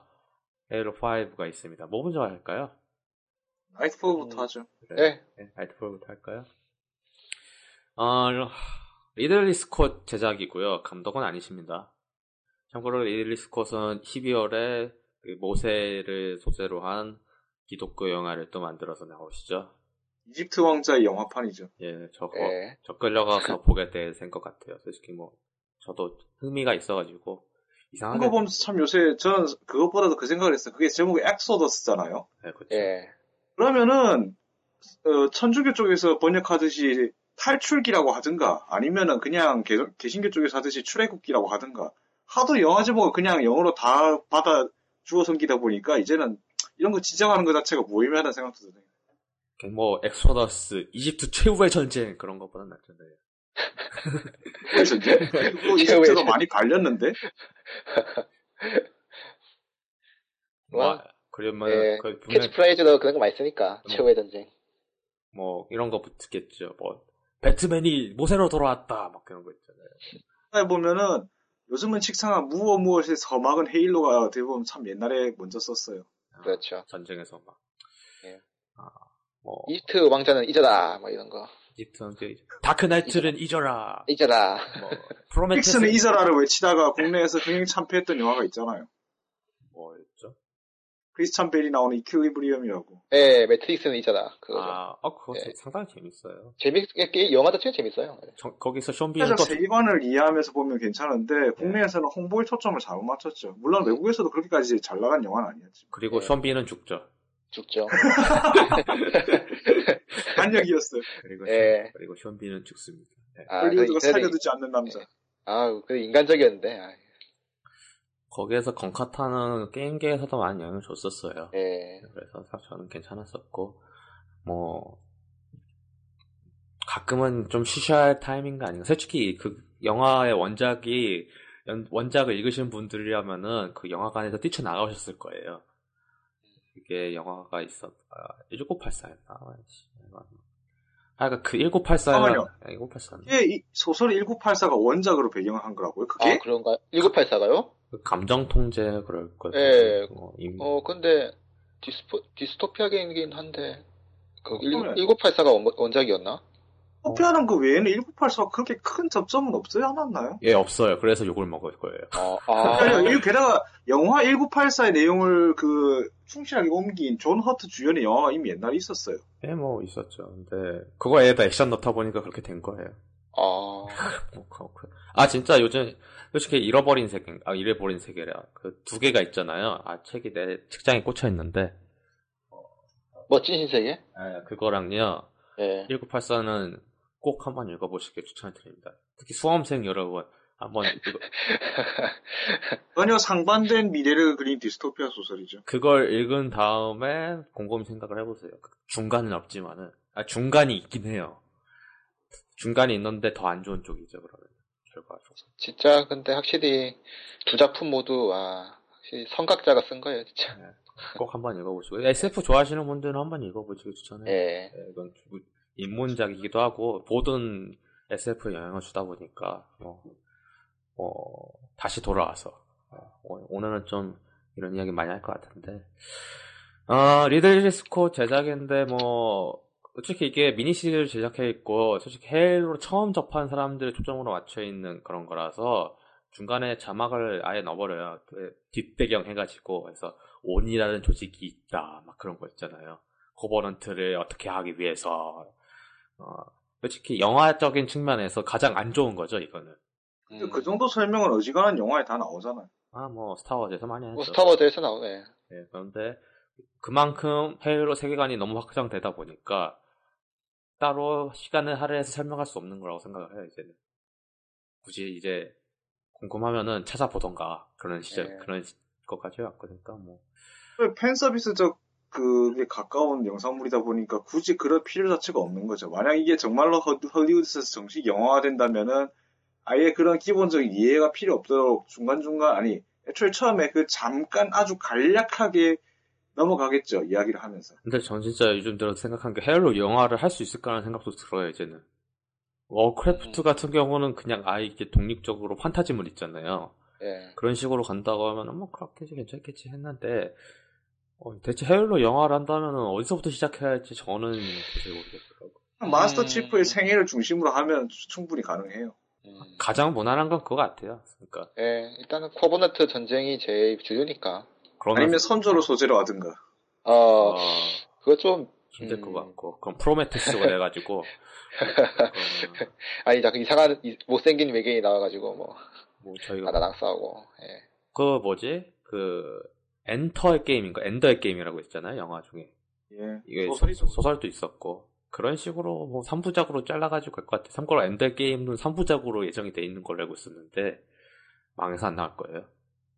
헤일로 5가 있습니다. 뭐 먼저 할까요? 나이트폴부터 하죠. 네. 네, 나이트폴부터 할까요? 어, 리들리 스콧 제작이고요. 감독은 아니십니다. 참고로 리들리 스콧은 12월에 그 모세를 소재로 한 기독교 영화를 또 만들어서 나오시죠. 이집트 왕자의 영화판이죠. 예, 저거, 예. 저 끌려가서 보게 될 것 같아요. 솔직히 뭐, 저도 흥미가 있어가지고, 이상하게. 그거 보면서 참 요새 저는 그것보다도 그 생각을 했어요. 그게 제목이 엑소더스잖아요. 네, 그쵸. 예. 그러면은 어, 천주교 쪽에서 번역하듯이 탈출기라고 하든가 아니면은 그냥 개, 개신교 쪽에서 하듯이 출애굽기라고 하든가 하도 영화 제목을 그냥 영어로 다 받아 주어 섬기다 보니까 이제는 이런 거 지정하는 것 자체가 무의미하다는 생각도 드네요. 뭐, 엑소더스, 이집트 최후의 전쟁, 그런 것보다는 낫잖아요. 그래서 이제 그리고 이집트로 많이 갈렸는데 뭐, 그러면, 예. 그 분명, 캐치프레이즈도 그런 거 많이 쓰니까. 최후의 전쟁. 뭐, 이런 거 붙겠죠. 뭐, 배트맨이 모세로 돌아왔다, 막 그런 거 있잖아요. 해 보면은 요즘은 칙창한 무엇 무엇의 서막은 헤일로가 어떻게 보면 참 옛날에 먼저 썼어요. 그렇죠. 전쟁에서 막. 예. 아, 뭐, 이집트 왕자는 잊어라. 뭐 이런 거. 이집트 왕자, 다크나이트는 잊어라. 잊어라. 뭐, 프로메테우스. 픽스는 잊어라를 외치다가 국내에서 흥행 참패했던 영화가 있잖아요. 뭐였죠? 크리스찬 벨이 나오는 이퀄리브리엄이라고. 예, 매트릭스는 잊어라. 그거죠. 아, 어, 그거 예. 상당히 재밌어요. 재밌게, 영화 자체가 재밌어요. 저- 거기서 쇼비는 사실 또, 세계관을 이해하면서 보면 괜찮은데 국내에서는 홍보에 초점을 잘못 맞췄죠. 물론 외국에서도 그렇게까지 잘 나간 영화는 아니었지. 그리고 쇼비는 죽죠. 죽죠. 반역이었어요. 그리고, 예. 쇼- 그리고 쇼비는 죽습니다. 네. 아, 헐리우드가 그래도- 살려두지 않는 남자. 아, 그 인간적이었는데. 아, 거기에서 건카타는 게임계에서도 많이 영향을 줬었어요. 예. 그래서 사- 저는 괜찮았었고, 뭐, 가끔은 좀 쉬셔야 할 타이밍가 아닌가. 솔직히 그 영화의 원작이, 연- 원작을 읽으신 분들이라면은 그 영화관에서 뛰쳐나가셨을 거예요. 이게 영화가 있었, 아, 1984였나? 아, 그니까 그 1984가, 잠깐만요. 1984. 이게 이 소설 1984가 원작으로 배경을 한 거라고요? 그게? 아, 그런가? 1984가요? 감정 통제 그럴 것 같아요. 예. 어, 임- 어, 근데, 디스포, 디스토피아 게임이긴 한데, 그, 그러면- 1984가 원작이었나? 토피아는 그 외에는 1984가 그렇게 큰 접점은 없지 않았나요? 예, 없어요. 그래서 욕을 먹을 거예요. 아, 아니, 이 게다가 영화 1984의 내용을 그 충실하게 옮긴 존 허트 주연의 영화가 이미 옛날에 있었어요. 예, 뭐 있었죠. 근데 그거에다 액션 넣다 보니까 그렇게 된 거예요. 아, 뭐, 그렇고. 아 진짜 요즘 솔직히 잃어버린 세계, 아 잃어버린 세계라 그 두 개가 있잖아요. 아 책이 내 책장에 꽂혀 있는데 멋진 신세계? 예, 그거랑요. 예. 1984는 꼭 한번 읽어보시길 추천드립니다. 특히 수험생 여러분 한번 이거, 전혀 상반된 미래를 그린 디스토피아 소설이죠. 그걸 읽은 다음에 곰곰이 생각을 해보세요. 그 중간은 없지만은 아 중간이 있긴 해요. 중간이 있는데 더 안 좋은 쪽이죠 그러면 결과적으로. 진짜, 근데 확실히, 두 작품 모두, 아, 확실히 성각자가 쓴 거예요, 진짜. 꼭 한번 읽어보시고 SF 좋아하시는 분들은 한번 읽어보시길 추천해요. 예. 예, 이건 좀 인문작이기도 하고 모든 SF에 영향을 주다 보니까 뭐, 어, 다시 돌아와서 어, 오늘은 좀 이런 이야기 많이 할 것 같은데 어, 리들리 스콧 제작인데 뭐 솔직히 이게 미니 시리즈를 제작해 있고 솔직히 헤일로 처음 접한 사람들을 초점으로 맞춰 있는 그런 거라서 중간에 자막을 아예 넣어버려요. 그 뒷배경 해가지고 그래서 ONI라는 조직이 있다 막 그런 거 있잖아요. 코버넌트를 어떻게 하기 위해서 어, 솔직히 영화적인 측면에서 가장 안 좋은 거죠 이거는. 음. 그 정도 설명은 어지간한 영화에 다 나오잖아요. 아 뭐 스타워즈에서 많이 했죠. 뭐 스타워즈에서 나오네. 예, 그런데 그만큼 해외로 세계관이 너무 확장되다 보니까 따로 시간을 할애해서 설명할 수 없는 거라고 생각을 해요 이제는. 굳이 이제 궁금하면은 찾아보던가 그런 시절 예. 그런 시- 것까지 왔거니까 뭐. 팬 서비스적 그게 가까운 영상물이다 보니까 굳이 그럴 필요 자체가 없는 거죠. 만약 이게 정말로 허- 헐리우드에서 정식 영화가 된다면은 아예 그런 기본적인 이해가 필요 없도록 중간중간 아니 애초에 처음에 그 잠깐 아주 간략하게 넘어가겠죠 이야기를 하면서 근데 전 진짜 요즘 들어 생각한 게 헤일로 영화를 할 수 있을까라는 생각도 들어요 이제는. 워크래프트 같은 경우는 그냥 아예 이게 독립적으로 판타지물 있잖아요. 예. 그런 식으로 간다고 하면은 뭐 그렇겠지 괜찮겠지 했는데 어, 대체 해외로 영화를 한다면은 어디서부터 시작해야 할지 저는 도저히 모르겠더라고. 마스터 음. 치프의 생애를 중심으로 하면 충분히 가능해요. 음. 가장 무난한 건 그거 같아요. 그러니까 예, 일단은 코버너트 전쟁이 제일 주요니까. 그러면 아니면 선조를 소재로 하든가. 어, 어, 그거 좀, 힘들 것 음. 같고 그럼 프로메테스가 돼가지고 그러면 아니, 자꾸 이상한, 이- 못생긴 외계인이 나와가지고, 뭐, 뭐 저희가 나랑 싸우고, 예. 그 뭐지 그 엔더의 게임인가 엔더의 게임이라고 있잖아요 영화 중에 예. 이게 소설이 소, 소설도 있었고 그런 식으로 뭐 3부작으로 잘라가지고 갈 것 같아. 참고로 엔더 게임은 3부작으로 예정이 돼 있는 걸로 알고 있었는데 망해서 안 나올 거예요.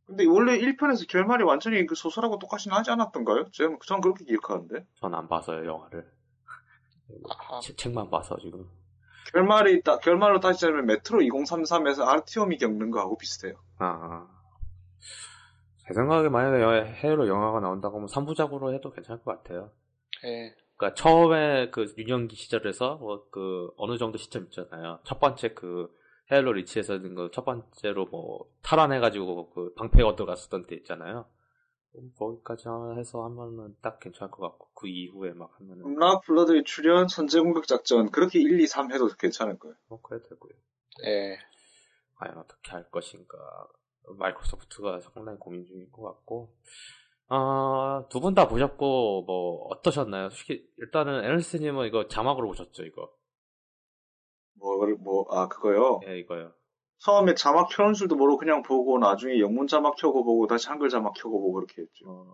근데 원래 1편에서 결말이 완전히 그 소설하고 똑같이 나지 않았던가요? 전, 전 그렇게 기억하는데. 전 안 봐서요 영화를. 책- 책만 봐서 지금. 결말이, 따, 결말로 따지자면 메트로 2033에서 아르티움이 겪는 거하고 비슷해요. 아. 제 생각에 만약에 여- 해외로 영화가 나온다고 하면 3부작으로 해도 괜찮을 것 같아요. 예. 그러니까 처음에 그 유년기 시절에서 뭐 그 어느 정도 시점 있잖아요. 첫 번째 그 헤일로 리치에서 든거첫 번째로 뭐 탈환해가지고 그 방패 얻어 갔었던 때 있잖아요. 음, 거기까지 해서 하면은 딱 괜찮을 것 같고 그 이후에 막 하면은 라 블러드의 출연, 선제 공격 작전, 그렇게 1, 2, 3 해도 괜찮을 거예요. 뭐 그래도 되고요. 예. 과연 어떻게 할 것인가 마이크로소프트가 상당히 고민 중인 것 같고 아, 두 분 다 보셨고 뭐 어떠셨나요? 솔직히 일단은 에런스님은 이거 자막으로 보셨죠 이거? 뭐, 뭐, 아, 그거요? 예 이거요. 처음에 자막 켜는 줄도 모르고 그냥 보고, 나중에 영문 자막 켜고 보고, 다시 한글 자막 켜고 보고, 그렇게 했죠. 어,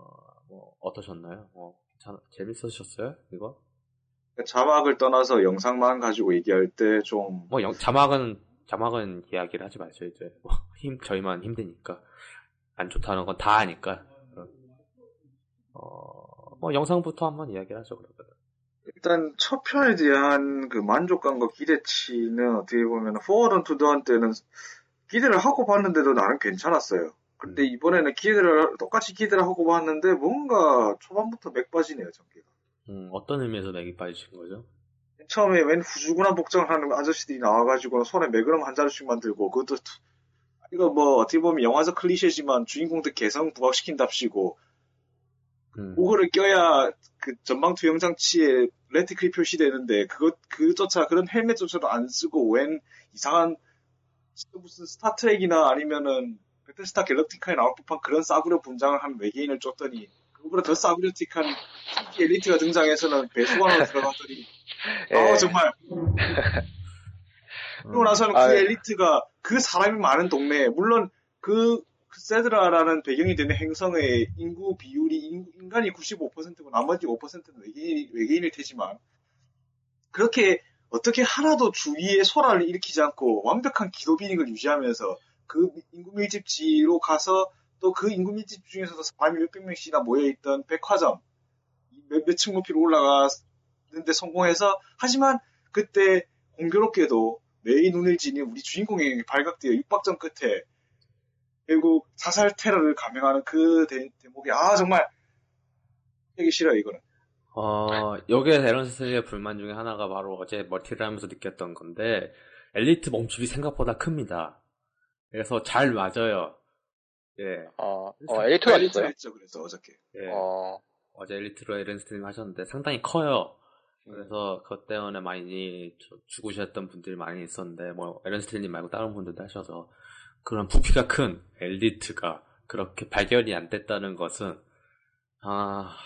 뭐 어떠셨나요? 뭐 재밌으셨어요 이거? 자막을 떠나서 영상만 가지고 얘기할 때 좀, 뭐 영- 자막은 자막은 이야기를 하지 마죠 이제 뭐, 힘 저희만 힘드니까 안 좋다는 건 다 아니까. 어, 뭐 영상부터 한번 이야기를 하죠 그러면. 일단 첫 편에 대한 그 만족감과 기대치는 어떻게 보면 포워드 언투 던 때는 기대를 하고 봤는데도 나름 괜찮았어요. 근데 이번에는 기대를 똑같이 기대를 하고 봤는데 뭔가 초반부터 맥 빠지네요 전개가. 음, 어떤 의미에서 맥이 빠지신 거죠? 처음에 웬 후줄근한 복장을 하는 아저씨들이 나와가지고 손에 매그넘 한 자루씩만 들고 그것도 투- 이거 뭐 어떻게 보면 영화적 클리셰지만 주인공들 개성 부각시킨답시고 음. 그거를 껴야 그 전방 투영 장치에 reticle이 표시되는데 그것 그조차 그런 헬멧조차도 안 쓰고 웬 이상한 무슨 스타트렉이나 아니면은 배틀스타 갤럭티카에 나올 법한 그런 싸구려 분장을 한 외계인을 쫓더니 그거보다 더 싸구려틱한 특히 엘리트가 등장해서는 배수관으로 들어가더니 예. 어 정말 그러고 나서는 그 아유. 엘리트가 그 사람이 많은 동네에 물론 그, 그 세드라라는 배경이 되는 행성의 인구 비율이 인, 인간이 95%고 나머지 5%는 외계인, 외계인일 테지만 그렇게 어떻게 하나도 주위에 소란을 일으키지 않고 완벽한 기도 비닝을 유지하면서 그 인구 밀집지로 가서 또 그 인구 밀집 중에서도 사람이 몇백 명씩이나 모여있던 백화점 몇, 몇층 높이로 올라갔는데 성공해서 하지만 그때 공교롭게도 눈을 지닌 우리 주인공에게 발각되어 육박전 끝에 결국 자살 테러를 감행하는 그 대, 대목이 아 정말 되게 싫어요 이거는 어, 여기에 에런스의 불만 중에 하나가 바로 어제 멀티를 하면서 느꼈던 건데, 엘리트 몸집이 생각보다 큽니다. 그래서 잘 맞아요. 예. 어, 어, 엘리트가 엘리트 있어요. 했죠 그래서 어저께 예. 어, 어제 엘리트로 에런스님 하셨는데 상당히 커요. 그래서 그것 때문에 많이 저- 죽으셨던 분들이 많이 있었는데, 뭐, 에런 스틸님 말고 다른 분들도 하셔서, 그런 부피가 큰 엘리트가 그렇게 발견이 안 됐다는 것은, 아,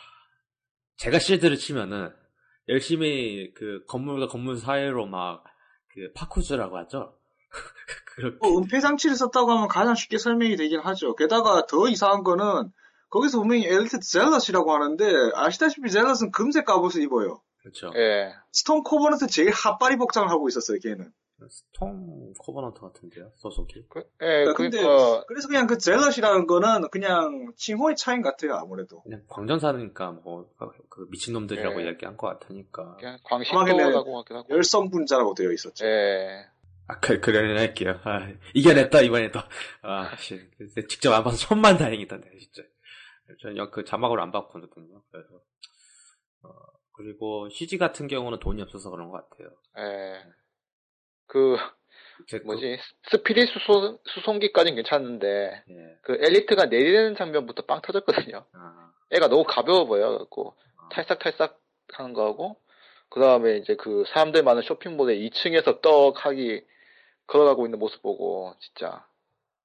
제가 실드를 치면은, 열심히 그 건물과 건물 사이로 막, 그 파쿠즈라고 하죠? 그렇게. 뭐 은폐 장치를 썼다고 하면 가장 쉽게 설명이 되긴 하죠 게다가 더 이상한 거는 거기서 분명히 엘리트 Zealot이라고 하는데 아시다시피 Zealot은 금색 갑옷을 입어요 그렇죠. 예. 스톰 코버넌트 제일 핫바리 복장을 하고 있었어요 걔는 스톰 코버넌트 같은데요, 소속이. 그, 예, 그러니까 근데 그러니까, 그래서 그냥 그 Zealot이라는 거는 그냥 칭호의 차이인 같아요 아무래도 그냥 광전사니까 뭐, 그 미친놈들이라고 예. 얘기한 것 같으니까. 광신도라고 하기도 하고. 열성 분자라고 되어 있었죠 예. 아, 그, 그래, 할게요. 아, 이겨냈다, 이번에도. 아, 씨. 직접 안 봐서 천만 다행이다, 네, 진짜. 저는 그 자막으로 안 봤거든요. 그래서. 어, 그리고 CG 같은 경우는 돈이 없어서 그런 것 같아요. 예. 그, 제 그- 뭐지, 스피릿 수송, 수송기까지는 괜찮은데, 예. 그 엘리트가 내리는 장면부터 빵 터졌거든요. 아, 애가 너무 가벼워 보여갖고, 탈싹탈싹 하는 거하고, 그 다음에 이제 그 사람들 많은 쇼핑몰에 2층에서 떡하기 걸어가고 있는 모습 보고, 진짜.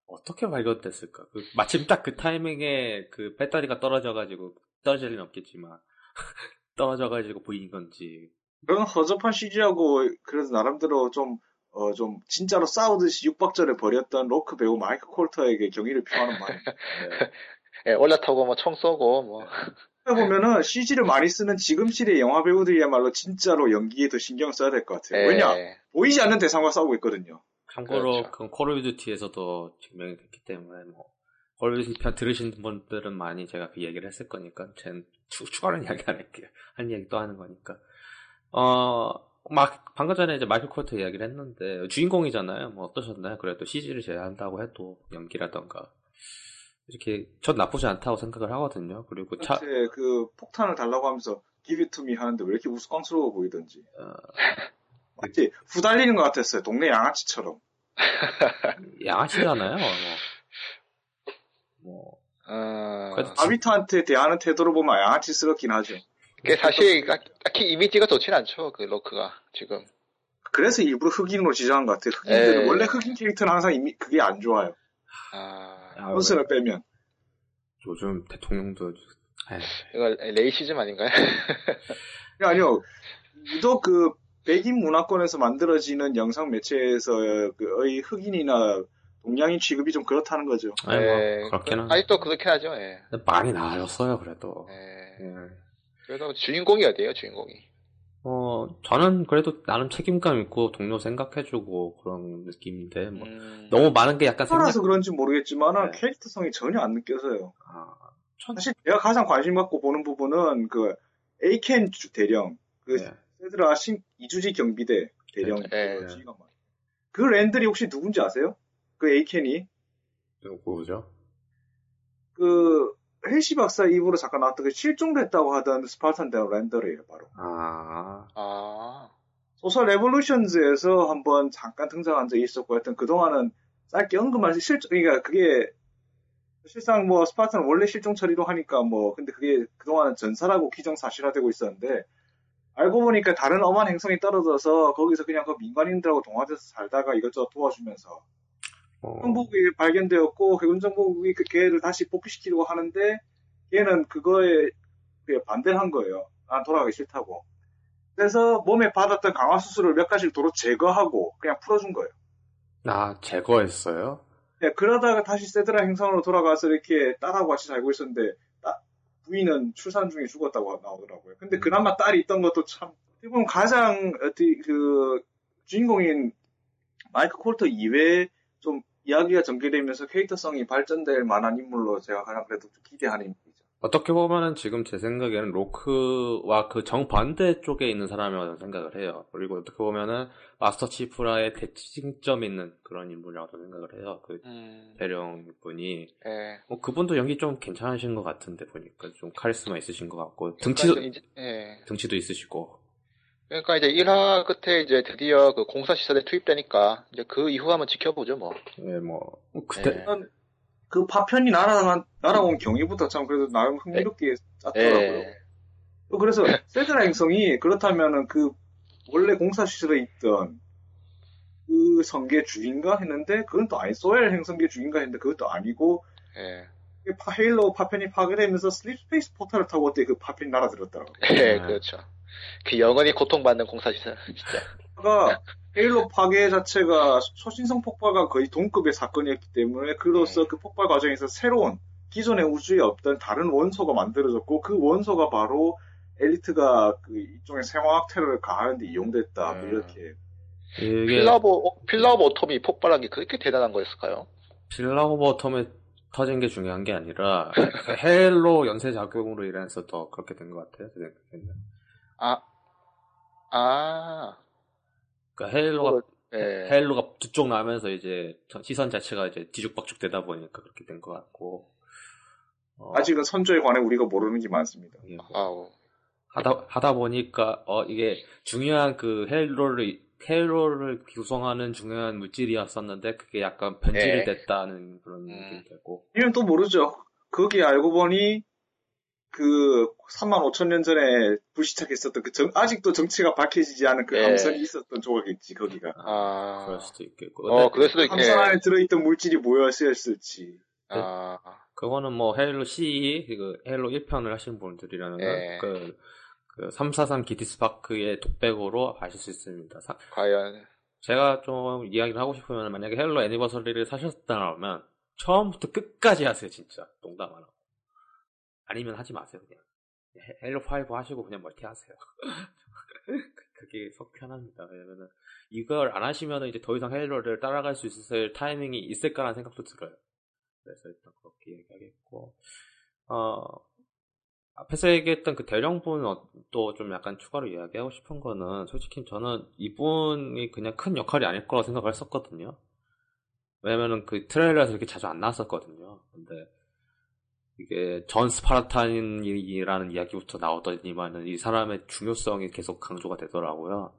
어떻게 발견됐을까? 그 마침 딱 그 타이밍에 그 배터리가 떨어져가지고, 떨어질 리는 없겠지만, 떨어져가지고 보인 건지. 그런 허접한 CG하고 그래서 나름대로 좀, 어, 좀 진짜로 싸우듯이 육박전을 벌였던 로크 배우 마이크 콜터에게 경의를 표하는 말. 예, 올라타고 뭐 총 쏘고, 뭐. 보면은 CG를 많이 쓰는 지금 시대 영화 배우들이야말로 진짜로 연기에 더 신경 써야 될 것 같아요. 예. 왜냐? 보이지 않는 대상과 싸우고 있거든요. 참고로, 그렇죠. 그건 콜 오브 듀티에서도 증명이 됐기 때문에, 뭐, 콜 오브 듀티 편 들으신 분들은 많이 제가 그 얘기를 했을 거니까, 전 추, 추가로는 이야기 안 할게요. 한 얘기 또 하는 거니까. 어, 막, 방금 전에 이제 마이크 콜터 이야기를 했는데, 주인공이잖아요. 뭐 어떠셨나요? 그래도 CG를 제외한다고 해도, 연기라던가. 이렇게, 전 나쁘지 않다고 생각을 하거든요. 그리고 차, 그 폭탄을 달라고 하면서 give it to me 하는데 왜 이렇게 우스꽝스러워 보이던지. 어, 마치 후달리는 것 같았어요. 동네 양아치처럼. 양아치잖아요. 뭐, 뭐, 어, 그래도 아비터한테 대하는 태도로 보면 양아치스럽긴 하죠. 그게 사실 딱- 딱히 이미지가 좋진 않죠, 그 로크가, 지금. 그래서 일부러 흑인으로 지정한 것 같아요. 흑인들은 에. 원래 흑인 캐릭터는 항상 이미 그게 안 좋아요. 아, 아, 혼선을 빼면. 요즘 대통령도, 에휴, 이거 레이시즘 아닌가요? 아니요. 유독 그 백인 문화권에서 만들어지는 영상 매체에서의 흑인이나 동양인 취급이 좀 그렇다는 거죠. 아니, 예, 뭐, 그렇게는. 아직도 그렇게 하죠, 예. 많이 나아졌어요, 그래도. 예. 예. 그래도 주인공이 어디에요, 주인공이? 어, 저는 그래도 나름 책임감 있고 동료 생각해주고 그런 느낌인데, 뭐, 음, 너무 많은 게 약간 따라서 그런지 모르겠지만 네. 캐릭터성이 전혀 안 느껴져요. 아, 천, 사실 제가 가장 관심 갖고 보는 부분은 그 에이켄 주- 대령, 그 네. 세드라 신 이주지 경비대 대령 네. 그 말. 그 랜들이 혹시 누군지 아세요? 그 에이켄이 누구죠? 그 핼시 박사 입으로 잠깐 나왔던 그 실종됐다고 하던 스파르탄 대원 랜달예요 바로. 아, 아, 소설 에볼루션즈에서 한번 잠깐 등장한 적이 있었고 하여튼 그동안은 짧게 언급만 실 그러니까 그게 실상 뭐 스파르타는 원래 실종 처리로 하니까 뭐 근데 그게 그동안 전사라고 기정사실화되고 있었는데 알고 보니까 다른 엄한 행성에 떨어져서 거기서 그냥 그 민간인들하고 동화돼서 살다가 이것저것 도와주면서 어, 정복이 발견되었고 해군 정복이 그 걔를 다시 복귀시키려고 하는데 걔는 그거에 그 반대를 한 거예요. 난 돌아가기 싫다고. 그래서 몸에 받았던 강화 수술을 몇 가지를 도로 제거하고 그냥 풀어준 거예요. 아, 제거했어요? 네, 그러다가 다시 세드라 행성으로 돌아가서 이렇게 딸하고 같이 살고 있었는데 따- 부인은 출산 중에 죽었다고 나오더라고요. 근데 그나마 딸이 있던 것도 참 보면 가장 그 주인공인 마이크 콜터 이외에 좀 이야기가 전개되면서 캐릭터성이 발전될 만한 인물로 제가 가장 그래도 좀 기대하는 인물이죠. 어떻게 보면은 지금 제 생각에는 로크와 그 정반대 쪽에 있는 사람이라고 생각을 해요. 그리고 어떻게 보면은 마스터 치프라의 대칭점 있는 그런 인물이라고 생각을 해요. 그 음, 대령 분이. 예. 뭐 그분도 연기 좀 괜찮으신 것 같은데 보니까 좀 카리스마 있으신 것 같고 등치도 이제, 예. 등치도 있으시고. 그러니까 이제 1화 끝에 이제 드디어 그 공사 시설에 투입되니까 이제 그 이후 한번 지켜보죠 뭐. 예, 뭐 그때 예. 그 파편이 날아간 날아온 경위부터 참 그래도 나름 흥미롭게 짰더라고요. 예. 또 그래서 세드라 행성이 그렇다면은 그 원래 공사 시설에 있던 그 성계 주인가 했는데 그건 또 아니 소엘 행성계 주인가 했는데 그것도 아니고 예. 파, 헤일로 파편이 파괴되면서 slipspace portal을 타고 어때 그 파편이 날아들었더라고요. 예, 그렇죠. 그 영원히 고통받는 공사 시설 진짜. 그러니까 헤일로 파괴 자체가 초신성 폭발과 거의 동급의 사건이었기 때문에 그로서 그 폭발 과정에서 새로운 기존의 우주에 없던 다른 원소가 만들어졌고 그 원소가 바로 엘리트가 그 일종의 생화학 테러를 가하는 데 이용됐다 뭐 이렇게 이게 필라보 필라보 오톰이 폭발한 게 그렇게 대단한 거였을까요? 필라오버 텀에 터진 게 중요한 게 아니라 헤일로 연쇄 작용으로 인해서 더 그렇게 된 것 같아요. 제 생각에는. 아, 아, 그러니까 헤일로가 예. 헤일로가 두쪽 나면서 이제 전- 시선 자체가 이제 뒤죽박죽 되다 보니까 그렇게 된 것 같고 어, 아직은 선조에 관해 우리가 모르는 게 많습니다. 이게 뭐 아우. 하다 하다 보니까 어 이게 중요한 그 헤일로를 헤일로를 구성하는 중요한 물질이었었는데 그게 약간 변질이 예. 됐다는 그런 느낌이 되고 이건 또 모르죠. 거기 알고 보니 그 3만 5천 년 전에 불시착했었던 그 정- 아직도 정체가 밝혀지지 않은 그 예. 함선이 있었던 조각이지 거기가. 아, 그럴 수도 있겠고 어, 그럴 수도 있, 함선 안에 예. 들어있던 물질이 뭐였을지. 아, 그거는 뭐 헤일로 CE 그 헤일로 1편을 하신 분들이라면 예. 그, 그 343 Guilty Spark의 독백으로 아실 수 있습니다. 사- 과연, 제가 좀 이야기를 하고 싶으면 만약에 헤일로 Anniversary를 사셨다면 처음부터 끝까지 하세요 진짜 농담 안 하고 아니면 하지 마세요 그냥 헤- 헤일로 5 하시고 그냥 멀티 하세요 그게 속 편합니다 왜냐면은 이걸 안 하시면은 이제 더 이상 헤일로를 따라갈 수 있을 타이밍이 있을까라는 생각도 들어요 그래서 일단 그렇게 얘기하겠고 어 앞에서 얘기했던 그 대령분도 좀 약간 추가로 이야기하고 싶은 거는 솔직히 저는 이분이 그냥 큰 역할이 아닐 거라고 생각을 했었거든요. 왜냐면은 그 트레일러에서 이렇게 자주 안 나왔었거든요. 근데 이게 전 스파르탄이라는 이야기부터 나오더니만은 이 사람의 중요성이 계속 강조가 되더라고요.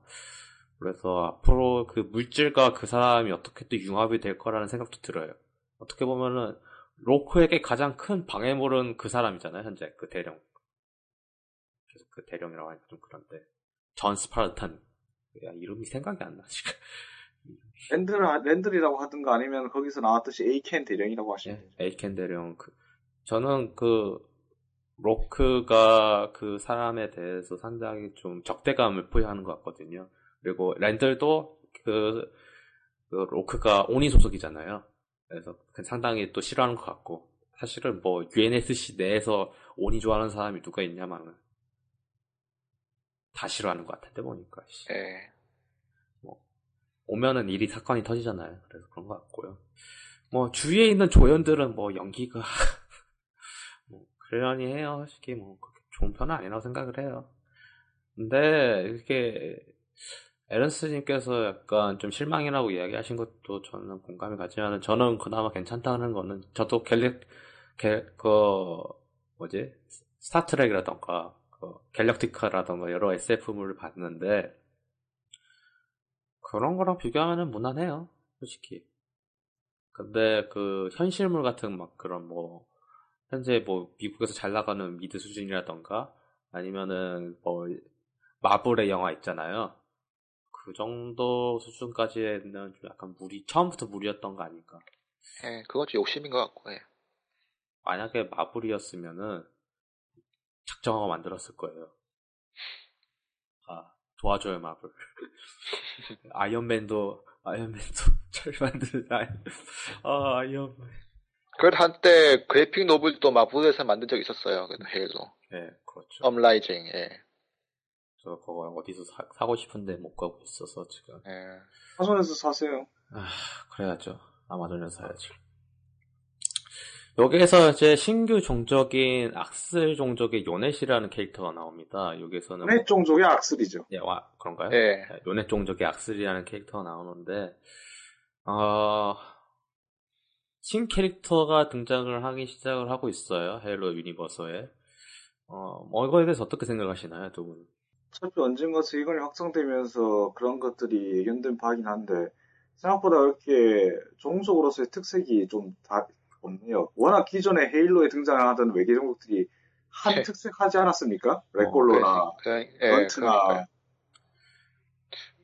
그래서 앞으로 그 물질과 그 사람이 어떻게 또 융합이 될 거라는 생각도 들어요. 어떻게 보면은 로크에게 가장 큰 방해물은 그 사람이잖아요, 현재 그 대령. 계속 그 대령이라고 하니까 좀 그런데 전 스파르탄. 야 이름이 생각이 안 나 지금. 랜들, 랜들이라고 하든가 아니면 거기서 나왔듯이 에이켄 대령이라고 하시면 되죠. 에이켄 대령. 그 저는 그 로크가 그 사람에 대해서 상당히 좀 적대감을 포효하는 것 같거든요. 그리고 랜들도 그, 그 로크가 오니 소속이잖아요. 그래서 상당히 또 싫어하는 것 같고 사실은 뭐 UNSC 내에서 오니 좋아하는 사람이 누가 있냐면은 다 싫어하는 것 같은데 보니까 씨. 예. 오면은 일이 사건이 터지잖아요. 그래서 그런 것 같고요. 뭐 주위에 있는 조연들은 뭐 연기가 뭐 그러려니 해요. 솔직히 뭐 그렇게 좋은 편은 아니라고 생각을 해요. 근데 이렇게 에런스님께서 약간 좀 실망이라고 이야기하신 것도 저는 공감이 가지만 저는 그나마 괜찮다는 거는 저도 갤릭 갤그 뭐지 스타트랙이라던가 그 갤럭티카라던가 여러 SF물을 봤는데 그런 거랑 비교하면은 무난해요 솔직히 근데 그 현실물 같은 막 그런 뭐 현재 뭐 미국에서 잘 나가는 미드 수준이라던가 아니면은 뭐 마블의 영화 있잖아요. 그 정도 수준까지는 좀 약간 무리 처음부터 무리였던 거 아닐까. 예, 그건 좀 욕심인 것 같고. 예. 만약에 마블이었으면은 작정하고 만들었을 거예요. 아 도와줘요 마블. 아이언맨도 아이언맨도 잘 만드는 아이 아 아이언맨. 그래도 한때 그래픽 노블도 마블에서 만든 적 있었어요. 그래도 헤일로. 네, 그렇죠. Uprising. 예. 저 그거 어디서 사, 고 싶은데 못 가고 있어서 지금. 예. 아마존에서 사세요. 아 그래야죠. 아마존에서 사야지. 여기에서 이제 신규 종족인 악슬 종족의 요넷이라는 캐릭터가 나옵니다. 여기서는 요넷 종족의 악슬이죠. 예, 와 그런가요? 예. 요넷 종족의 악슬이라는 캐릭터가 나오는데 어, 신 캐릭터가 등장을 하기 시작을 하고 있어요. 헤일로 universe에. 어, 뭐 이거에 대해서 어떻게 생각하시나요, 두 분? 어차피 언젠가 세계관이 확장되면서 그런 것들이 예견된 바긴 한데 생각보다 이렇게 종족으로서의 특색이 좀 다 없네요. 워낙 기존에 헤일로에 등장하던 외계 종족들이 한 네. 특색하지 않았습니까? 레꼴로나 그래, 예, 런트나 그러니까요.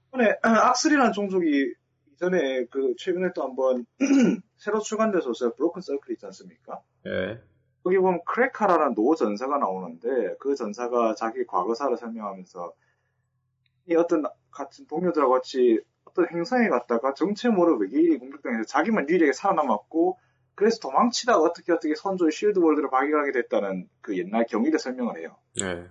이번에 악슬이라는 종족이 이전에 그 최근에 또 한번 새로 출간돼서 브로큰 서클 있지 않습니까? 예. 거기 보면 크레카라는 노 전사가 나오는데 그 전사가 자기 과거사를 설명하면서 이 어떤 같은 동료들하고 같이 어떤 행성에 갔다가 정체 모를 외계인이 공격당해서 자기만 유일하게 살아남았고 그래서 도망치다가 어떻게 어떻게 선조의 Shield World를 발견하게 됐다는 그 옛날 경위를 설명을 해요. 네.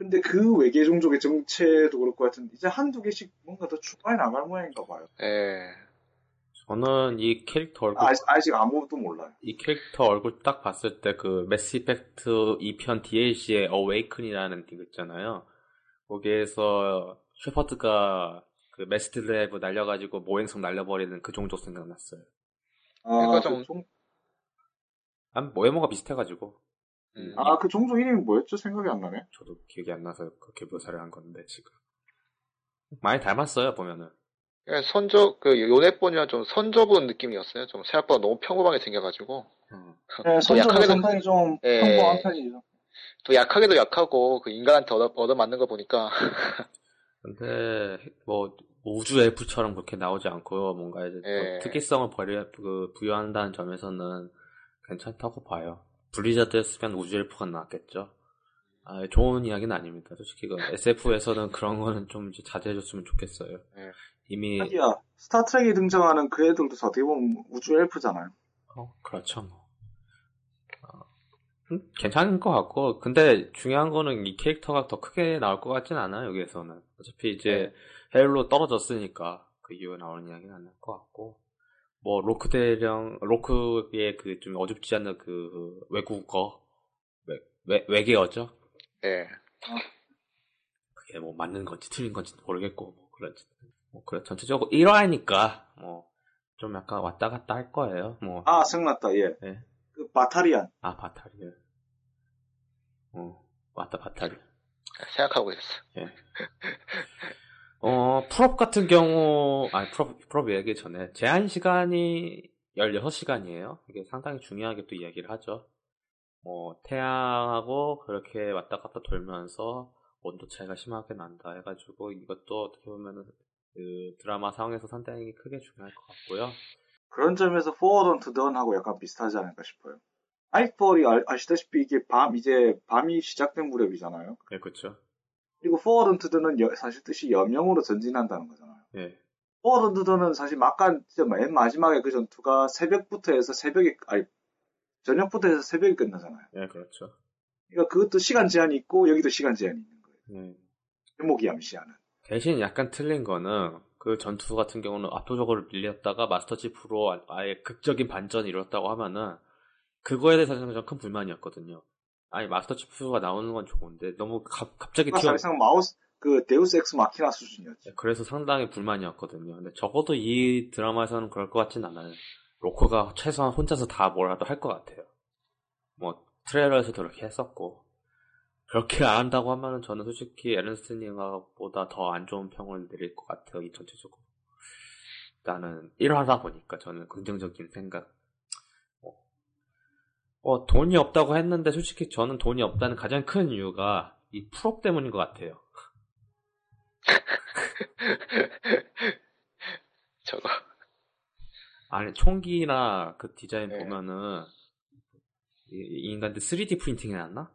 근데 그 외계 종족의 정체도 그럴 것 같은데 이제 한두 개씩 뭔가 더 추가해 나갈 모양인가 봐요. 예. 저는 이 캐릭터 얼굴 아직, 아직 아무도 몰라요. 이 캐릭터 얼굴 딱 봤을 때 그 매스 이펙트 2편 DLC의 Awaken이라는 게 있잖아요. 거기에서 셰퍼드가 그 mass drive 날려가지고 모행성 날려버리는 그 종족 생각났어요. 아, 그러니까 그 좀- 종, 난 뭐 외모가 비슷해가지고 음. 아, 그 종족 이름이 뭐였죠? 생각이 안 나네. 저도 기억이 안 나서 그렇게 묘사를 한 건데 지금 많이 닮았어요 보면은. 예, 선조, 그, 요네본이랑 좀 선조 본 느낌이었어요. 좀 생각보다 너무 평범하게 생겨가지고. 음. 네, 약하게도- 상당히 좀 예. 평범한 편이죠. 또 약하게도 약하고, 그 인간한테 얻어, 얻어 맞는 거 보니까. 근데 뭐 우주 엘프처럼 그렇게 나오지 않고요. 뭔가 이제 또 예. 특이성을 버려 그 부여한다는 점에서는 괜찮다고 봐요. 블리자드였으면 우주 엘프가 나왔겠죠. 아, 좋은 이야기는 아닙니다. 솔직히 그 SF에서는 그런 거는 좀 이제 자제해줬으면 좋겠어요. 예. 이미 하기야, 스타트렉에 등장하는 그 애들도 어떻게 보면 우주 엘프잖아요. 어, 그렇죠. 뭐. 어, 음, 괜찮은 것 같고, 근데 중요한 거는 이 캐릭터가 더 크게 나올 것 같진 않아요, 여기에서는. 어차피 이제 헤일로 떨어졌으니까 그 이후에 나오는 이야기는 안 날 것 같고, 뭐, 로크 대령, 로크의 그 좀 어줍지 않은 그 외국어, 외, 외, 외계어죠? 예. 그게 뭐 맞는 건지 틀린 건지 모르겠고, 뭐, 그런지. 뭐, 그래, 전체적으로 1화니까, 뭐, 좀 약간 왔다 갔다 할 거예요, 뭐. 아, 생각났다, 예. 예. 그 바타리안. 아, 바타리엘. 어, 맞다, 바타리엘. 생각하고 있었어. 예. 어, prop 같은 경우, 아니, prop, prop 얘기 전에, 제한 시간이 16시간이에요. 이게 상당히 중요하게 또 이야기를 하죠. 뭐, 태양하고 그렇게 왔다 갔다 돌면서 온도 차이가 심하게 난다 해가지고, 이것도 어떻게 보면은, 그 드라마 상황에서 상당히 크게 중요할 것 같고요. 그런 점에서 Forward Unto Dawn하고 약간 비슷하지 않을까 싶어요. 아이폴이 아, 아시다시피 이게 밤, 이제 밤이 시작된 무렵이잖아요. 예, 그쵸. 그리고 Forward Unto Dawn은 여- 사실 뜻이 여명으로 전진한다는 거잖아요. 예. Forward Unto Dawn은 사실 막간, 진짜 맨 마지막에 그 전투가 새벽부터 해서 새벽에, 아니, 저녁부터 해서 새벽에 끝나잖아요. 예, 그렇죠. 그러니까 그것도 시간 제한이 있고, 여기도 시간 제한이 있는 거예요. 예. 제목이 암시하는. 대신 약간 틀린 거는 그 전투 같은 경우는 압도적으로 밀렸다가 마스터 치프로 아- 아예 극적인 반전이 이뤘다고 하면은 그거에 대해서는 좀 큰 불만이었거든요. 아니 마스터 치프가 나오는 건 좋은데 너무 갑, 갑자기 튀어 사실상 마우스, 그 데우스 엑스 마키나 수준이었지. 그래서 상당히 불만이었거든요. 근데 적어도 이 드라마에서는 그럴 것 같진 않아요. 로크가 최소한 혼자서 다 뭐라도 할 것 같아요. 뭐 트레일러에서도 그렇게 했었고 그렇게 안 한다고 하면은 저는 솔직히 에른스트님보다 더 안 좋은 평을 내릴 것 같아요. 이 전체적으로. 일단은 1화다 보니까 저는 긍정적인 생각. 어, 어, 돈이 없다고 했는데 솔직히 저는 돈이 없다는 가장 큰 이유가 이 prop 때문인 것 같아요. 저거. 아니 총기나 그 디자인 네. 보면은 이, 이 인간들 3D 프린팅 해놨나?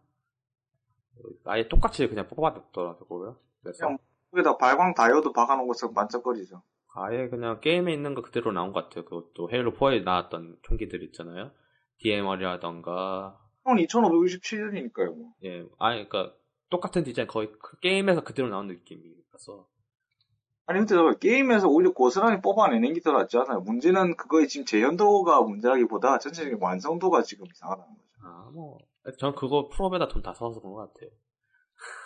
아예 똑같이 그냥 뽑아놨더라고요. 그래서 그냥 거기다 발광 다이오드 박아놓은 것처럼 반짝거리죠. 아예 그냥 게임에 있는 거 그대로 나온 것 같아요. 그것도 헤일로 4에 나왔던 총기들 있잖아요. DMR이라던가 형 2567년이니까요. 뭐. 예, 아니 그러니까 똑같은 디자인 거의 그 게임에서 그대로 나온 느낌이라서 아니 근데 저 게임에서 오히려 고스란히 뽑아내는 게 더 낫지 않아요? 문제는 그거의 지금 재현도가 문제라기보다 전체적인 완성도가 지금 이상하다는 거죠. 아 뭐 전 그거 프로베다 돈 다 써서 그런 것 같아요.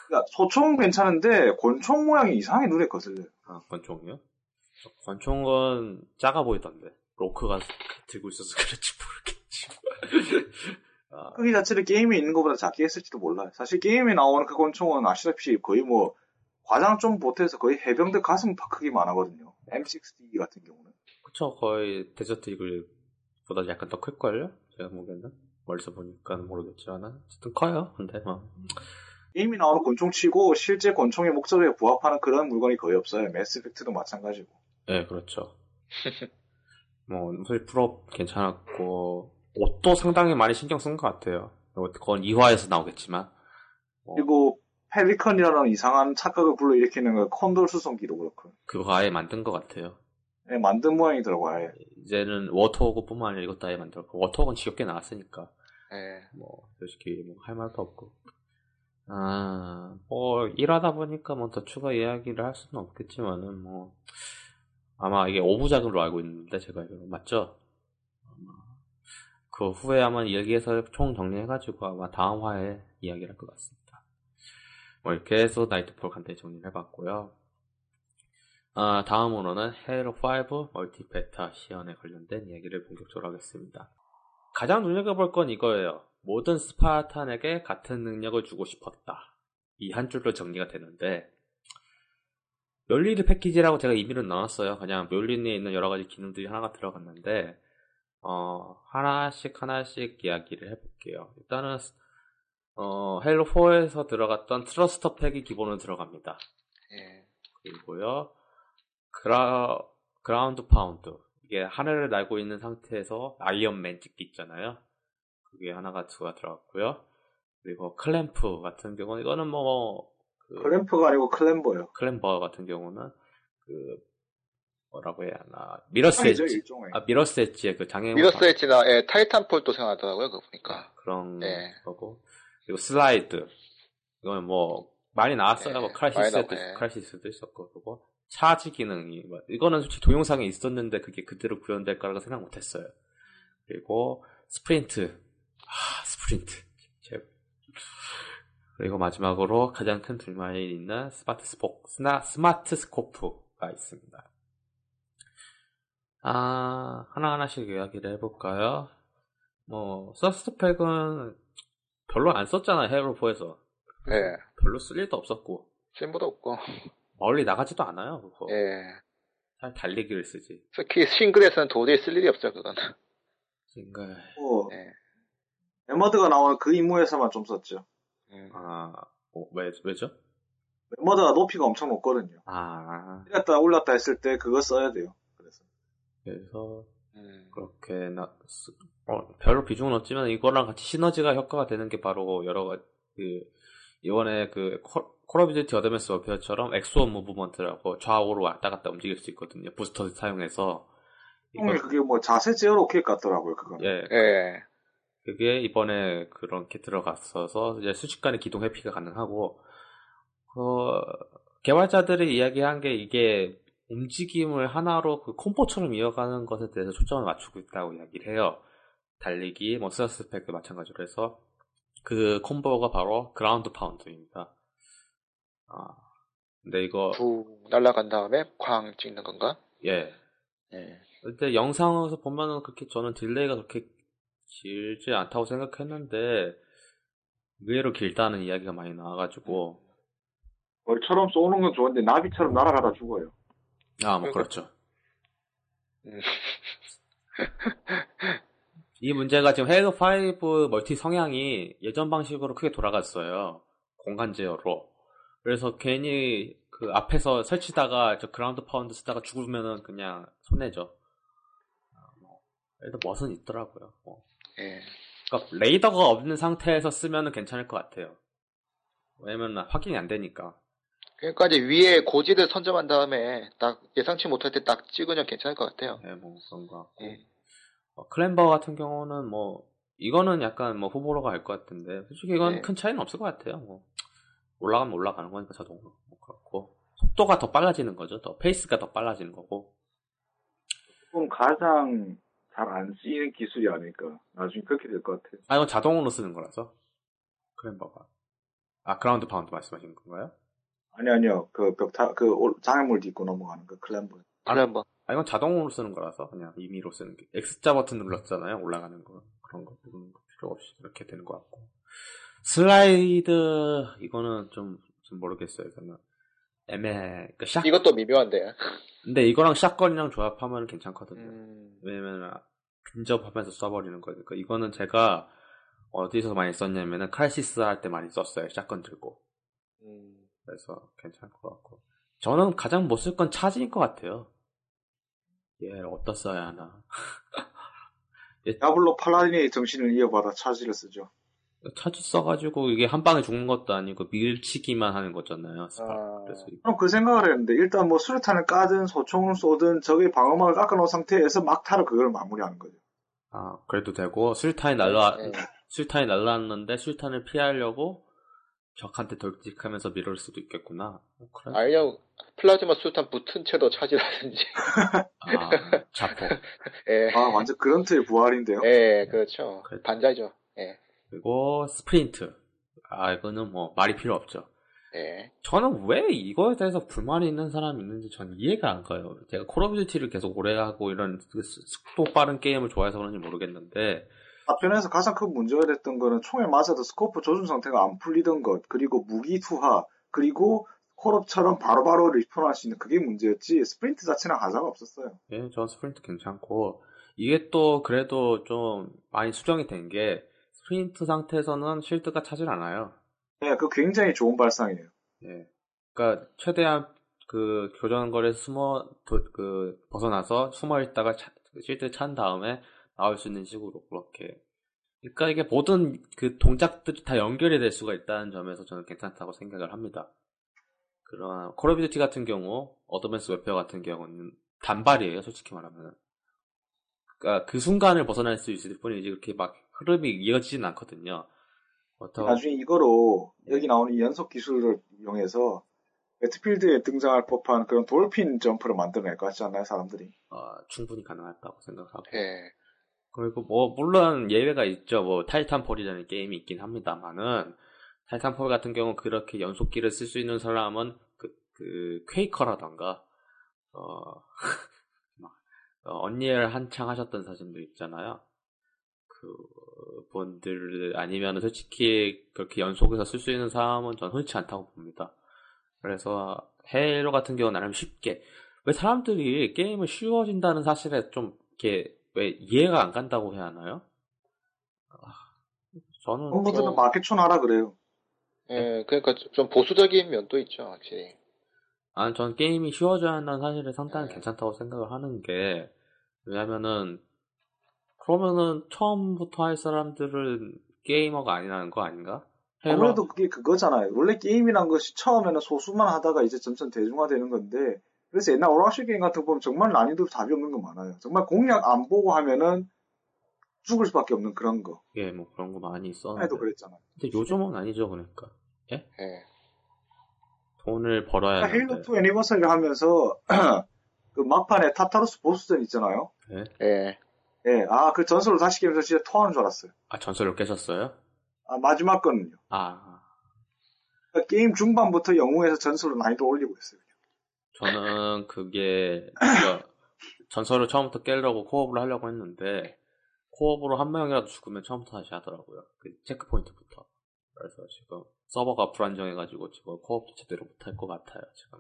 그러니까 소총 괜찮은데 권총 모양이 이상하게 눈에 거슬려요. 아 권총이요? 권총은 작아 보이던데 로크가 들고 있어서 그렇지 모르겠지. 아, 크기 자체를 게임에 있는 것보다 작게 했을지도 몰라요. 사실 게임에 나오는 그 권총은 아시다시피 거의 뭐 과장 좀 보태서 거의 해병대 가슴 크기만 하거든요. M60 같은 경우는. 그쵸 거의 데저트 이글보다 약간 더 클걸요? 제가 보기에는 멀리서 보니까 모르겠지만 어쨌든 커요. 근데 뭐 게임이 나오는 권총치고 실제 권총의 목적에 부합하는 그런 물건이 거의 없어요. 매스이펙트도 마찬가지고. 네, 그렇죠. 뭐, 사실 prop 괜찮았고, 옷도 상당히 많이 신경 쓴 것 같아요. 그건 2화에서 나오겠지만. 뭐, 그리고 Pelican이라는 이상한 착각을 불러일으키는 그 Condor 수송기도 그렇고. 그거 아예 만든 것 같아요. 네, 만든 모양이더라고요, 아예. 이제는 Warthog뿐만 아니라 이것도 아예 만들었고, Warthog는 지겹게 나왔으니까. 예. 뭐, 솔직히 뭐 할 말도 없고. 아, 뭐, 일하다 보니까 뭐 더 추가 이야기를 할 수는 없겠지만은, 뭐, 아마 이게 5부작으로 알고 있는데, 제가 이거 맞죠? 그 후에 아마 이야기해서 총 정리해가지고 아마 다음 화에 이야기를 할 것 같습니다. 뭐, 이렇게 해서 나이트폴 간단히 정리를 해봤고요. 아, 다음으로는 헤일로5 멀티 베타 시연에 관련된 이야기를 본격적으로 하겠습니다. 가장 눈여겨볼 건 이거예요. 모든 스파르탄에게 같은 능력을 주고 싶었다. 이 한 줄로 정리가 되는데, 멸리드 패키지라고 제가 임의로 나눴어요. 그냥 멸리드에 있는 여러 가지 기능들이 하나가 들어갔는데, 어, 하나씩 하나씩 이야기를 해볼게요. 일단은, 어, Halo 4에서 들어갔던 thruster pack이 기본으로 들어갑니다. 예. 그리고요, 그라, ground pound. 이게 하늘을 날고 있는 상태에서 Iron Man 찍기 있잖아요. 그게 하나가 두가 들어갔고요. 그리고 클램프 같은 경우는 이거는 뭐 그, clamp가 아니고 clamber요. clamber 같은 경우는 그 뭐라고 해야 하나 Mirror's Edge. 아 Mirror's Edge의 그 장애 미러스 엣지나 예, Titanfall도 생각하더라고요, 그거 보니까. 그런 예. 거고 그리고 슬라이드 이건 뭐 많이 나왔어요. 예, 뭐 Crysis도 예. Crysis도 있었고 그리고 차지 기능이 뭐 이거는 솔직히 동영상에 있었는데 그게 그대로 구현될 거라고 생각 못했어요. 그리고 스프린트 아 스프린트 제 그리고 마지막으로 가장 큰 불만이 있는 스마트 스포 스나 smart scope가 있습니다. 아 하나하나씩 이야기를 해볼까요? 뭐 thrust pack은 별로 안 썼잖아요 Halo four에서 예. 별로 쓸 일도 없었고 쓸모도 없고. 멀리 나가지도 않아요 그거 예. 잘 달리기를 쓰지 특히 싱글에서는 도저히 쓸 일이 없죠, 그거는. 싱글 뭐, 예. 매머드가 나오는 그 임무에서만 좀 썼죠. 음. 아 어, 왜, 왜죠? 매머드가 높이가 엄청 높거든요. 아 올렸다 올랐다 했을 때 그거 써야 돼요. 그래서. 음. 그렇게 나 쓰- 어, 별로 비중은 없지만 이거랑 같이 시너지가 효과가 되는 게 바로 여러 가지 그 이번에 그 Call of Duty Advanced Warfare처럼 exo movement라고 좌우로 왔다 갔다 움직일 수 있거든요. 부스터 사용해서 형님 그게 뭐 자세 제어 로켓 같더라고요, 그건. 예, 예. 그게 이번에 그렇게 들어갔어서 이제 순식간에 기동 회피가 가능하고 그 개발자들이 이야기한 게 이게 움직임을 하나로 그 콤보처럼 이어가는 것에 대해서 초점을 맞추고 있다고 이야기를 해요. 달리기, 뭐 스스 팩도 마찬가지로 해서 그 콤보가 바로 ground pound입니다. 아, 근데 이거 부 날아간 다음에 쾅 찍는 건가? 예, 예. 근데 영상에서 보면은 그렇게 저는 delay가 그렇게 길지 않다고 생각했는데 의외로 길다는 이야기가 많이 나와가지고 벌처럼 쏘는 건 좋은데 나비처럼 날아가다 죽어요. 아 뭐 그렇죠 음. 이 문제가 지금 Halo 5 멀티 성향이 예전 방식으로 크게 돌아갔어요. 공간 제어로. 그래서 괜히 그 앞에서 설치다가 저 ground pound 쓰다가 죽으면은 그냥 손해죠. 아, 뭐, 그래도 멋은 있더라고요. 뭐. 예. 그러니까 레이더가 없는 상태에서 쓰면은 괜찮을 것 같아요. 왜냐면 확인이 안 되니까. 그러니까 이제 위에 고지를 선점한 다음에 딱 예상치 못할 때 딱 찍으면 괜찮을 것 같아요. 네, 뭐 그런 거 같고. 예. 어, clamber 같은 경우는 뭐 이거는 약간 뭐 호불호 갈릴 것 같은데 솔직히 이건 네. 큰 차이는 없을 것 같아요. 뭐 올라가면 올라가는 거니까 자동으로 뭐 그렇고 속도가 더 빨라지는 거죠. 더 페이스가 더 빨라지는 거고. 조금 가장 잘 안 쓰이는 기술이 아닐까. 나중에 그렇게 될 것 같아요. 아 이건 자동으로 쓰는 거라서 clamber가. 아 ground pound 말씀하시는 건가요? 아니, 아니요. 그, 벽타, 그, 올- 장애물 딛고 넘어가는 그 클램버. 클램버. 아 이건 자동으로 쓰는 거라서 그냥 임의로 쓰는 게 X자 버튼 눌렀잖아요. 올라가는 거 그런 거 누르는 거 필요 없이 이렇게 되는 것 같고. 슬라이드 이거는 좀, 좀 모르겠어요. 이거는 애매해. 그러니까 샷 이것도 미묘한데. 근데 이거랑 샷건이랑 조합하면 괜찮거든요. 음, 왜냐면 근접하면서 써버리는 거니까 이거는 제가 어디서 많이 썼냐면은 칼시스 할 때 많이 썼어요. 샷건 들고. 음, 그래서 괜찮을 것 같고. 저는 가장 못 쓸 건 차지인 것 같아요. 얘를 어디다 써야 하나. 야블로 팔라딘의 정신을 이어받아 차지를 쓰죠. 차지 써가지고 이게 한 방에 죽는 것도 아니고 밀치기만 하는 거잖아요. 아. 그래서 그럼 그 생각을 했는데, 일단 뭐 수류탄을 까든 소총을 쏘든 적의 방어막을 깎아놓은 상태에서 막타로 그걸 마무리하는 거죠. 아 그래도 되고 술탄이 날라 네. 술탄이 날라왔는데 술탄을 피하려고 적한테 돌직하면서 미룰 수도 있겠구나. 어, 그래. 아니요, 플라즈마 수탄 붙은 채도 차지라든지. 아, 자포. 예, 아, 완전 Grunt의 부활인데요. 예, 그렇죠. 그래. 반자죠. 예, 그리고 스프린트. 아, 이거는 뭐 말이 필요 없죠. 예. 저는 왜 이거에 대해서 불만이 있는 사람이 있는지 전 이해가 안 가요. 제가 Call of Duty를 계속 오래 하고 이런 그 스- 속도 빠른 게임을 좋아해서 그런지 모르겠는데 앞편에서 가장 큰 문제가 됐던 거는 총에 맞아도 scope 조준 상태가 안 풀리던 것, 그리고 무기 투하, 그리고 콜옵처럼 바로바로 respawn할 수 있는 그게 문제였지 스프린트 자체는 하자가 없었어요. 예, 전 스프린트 괜찮고 이게 또 그래도 좀 많이 수정이 된 게 스프린트 상태에서는 shield가 차질 않아요. 네, 그 굉장히 좋은 발상이에요. 예. 그러니까 최대한 그 교전거리에서 숨어 도- 그 벗어나서 숨어 있다가 차, shield 찬 다음에 나올 수 있는 식으로 그렇게. 그러니까 이게 모든 그 동작들이 다 연결이 될 수가 있다는 점에서 저는 괜찮다고 생각을 합니다. 그러나 Call of Duty 같은 경우, Advanced Warfare 같은 경우는 단발이에요, 솔직히 말하면. 그러니까 그 순간을 벗어날 수 있을 뿐이지 그렇게 막 흐름이 이어지진 않거든요. 어떤 나중에 이거로 여기 나오는 이 연속 기술을 이용해서 Battlefield에 등장할 법한 그런 dolphin 점프를 만들어낼 것 같지 않나요, 사람들이? 어, 충분히 가능하다고 생각하고. 예. 그리고 뭐 물론 예외가 있죠. 뭐 Titanfall이라는 게임이 있긴 합니다만은 타이탄폴 같은 경우 그렇게 연속기를 쓸 수 있는 사람은 그, 그 퀘이커라던가 어, 막, 어, 언리얼 한창 하셨던 사진들 있잖아요. 그 분들 아니면 솔직히 그렇게 연속해서 쓸 수 있는 사람은 전 흔치 않다고 봅니다. 그래서 헤일로 같은 경우는 나름 쉽게 왜 사람들이 게임을 쉬워진다는 사실에 좀 이렇게 왜 이해가 안 간다고 해야 하나요? 아, 저는 홍보들은 마켓촌 하라 그래요. 예, 그러니까 좀 보수적인 면도 있죠, 확실히. 아, 전 게임이 쉬워져야 한다는 사실에 상당히 네. 괜찮다고 생각을 하는 게 왜냐면은 그러면은 처음부터 할 사람들은 게이머가 아니라는 거 아닌가? 아무래도 그게 그거잖아요. 원래 게임이란 것이 처음에는 소수만 하다가 이제 점점 대중화되는 건데, 그래서 옛날 오락실 게임 같은 거 보면 정말 난이도 답이 없는 거 많아요. 정말 공략 안 보고 하면은 죽을 수밖에 없는 그런 거. 예, 뭐 그런 거 많이 있었는데. 해도 그랬잖아요. 근데 요즘은 아니죠, 그러니까. 예. 돈을 벌어야 헤일로 하는데. 2 애니버서리를 하면서 그 막판에 타타루스 보스전 있잖아요. 예? 예. 예, 아, 그 전설을 다시 깨면서 진짜 토하는 줄 알았어요. 아, 전설을 깨셨어요? 아, 마지막 거는요. 아, 그러니까 게임 중반부터 영웅에서 전설로 난이도 올리고 있어요. 저는 그게 전설을 처음부터 깨려고 코업을 하려고 했는데 코업으로 한 명이라도 죽으면 처음부터 다시 하더라고요. 그 체크포인트부터. 그래서 지금 서버가 불안정해가지고 지금 코업도 제대로 못할 것 같아요. 지금.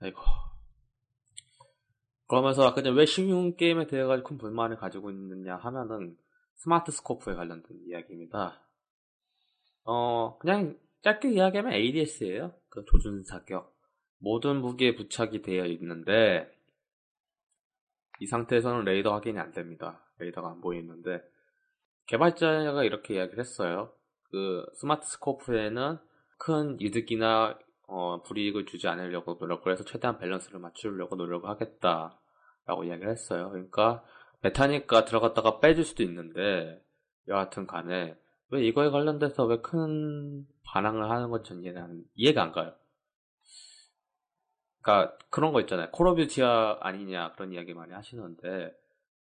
아이고. 그러면서 전에 왜 쉬운 게임에 대해 가지고 큰 불만을 가지고 있느냐 하면은 스마트 스코프에 관련된 이야기입니다. 어, 그냥 짧게 이야기하면 ADS예요. 그 조준 사격. 모든 무기에 부착이 되어 있는데 이 상태에서는 레이더 확인이 안 됩니다. 레이더가 안 보이는데 개발자가 이렇게 이야기를 했어요. 그 smart scope에는 큰 이득이나 어, 불이익을 주지 않으려고 노력을 해서 최대한 밸런스를 맞추려고 노력을 하겠다라고 이야기를 했어요. 그러니까 베타니까 들어갔다가 빼줄 수도 있는데 여하튼 간에 왜 이거에 관련돼서 왜 큰 반항을 하는 건지 이해가 안 가요. 그러니까 그런 거 있잖아요. 콜 오브 듀티야 아니냐 그런 이야기 많이 하시는데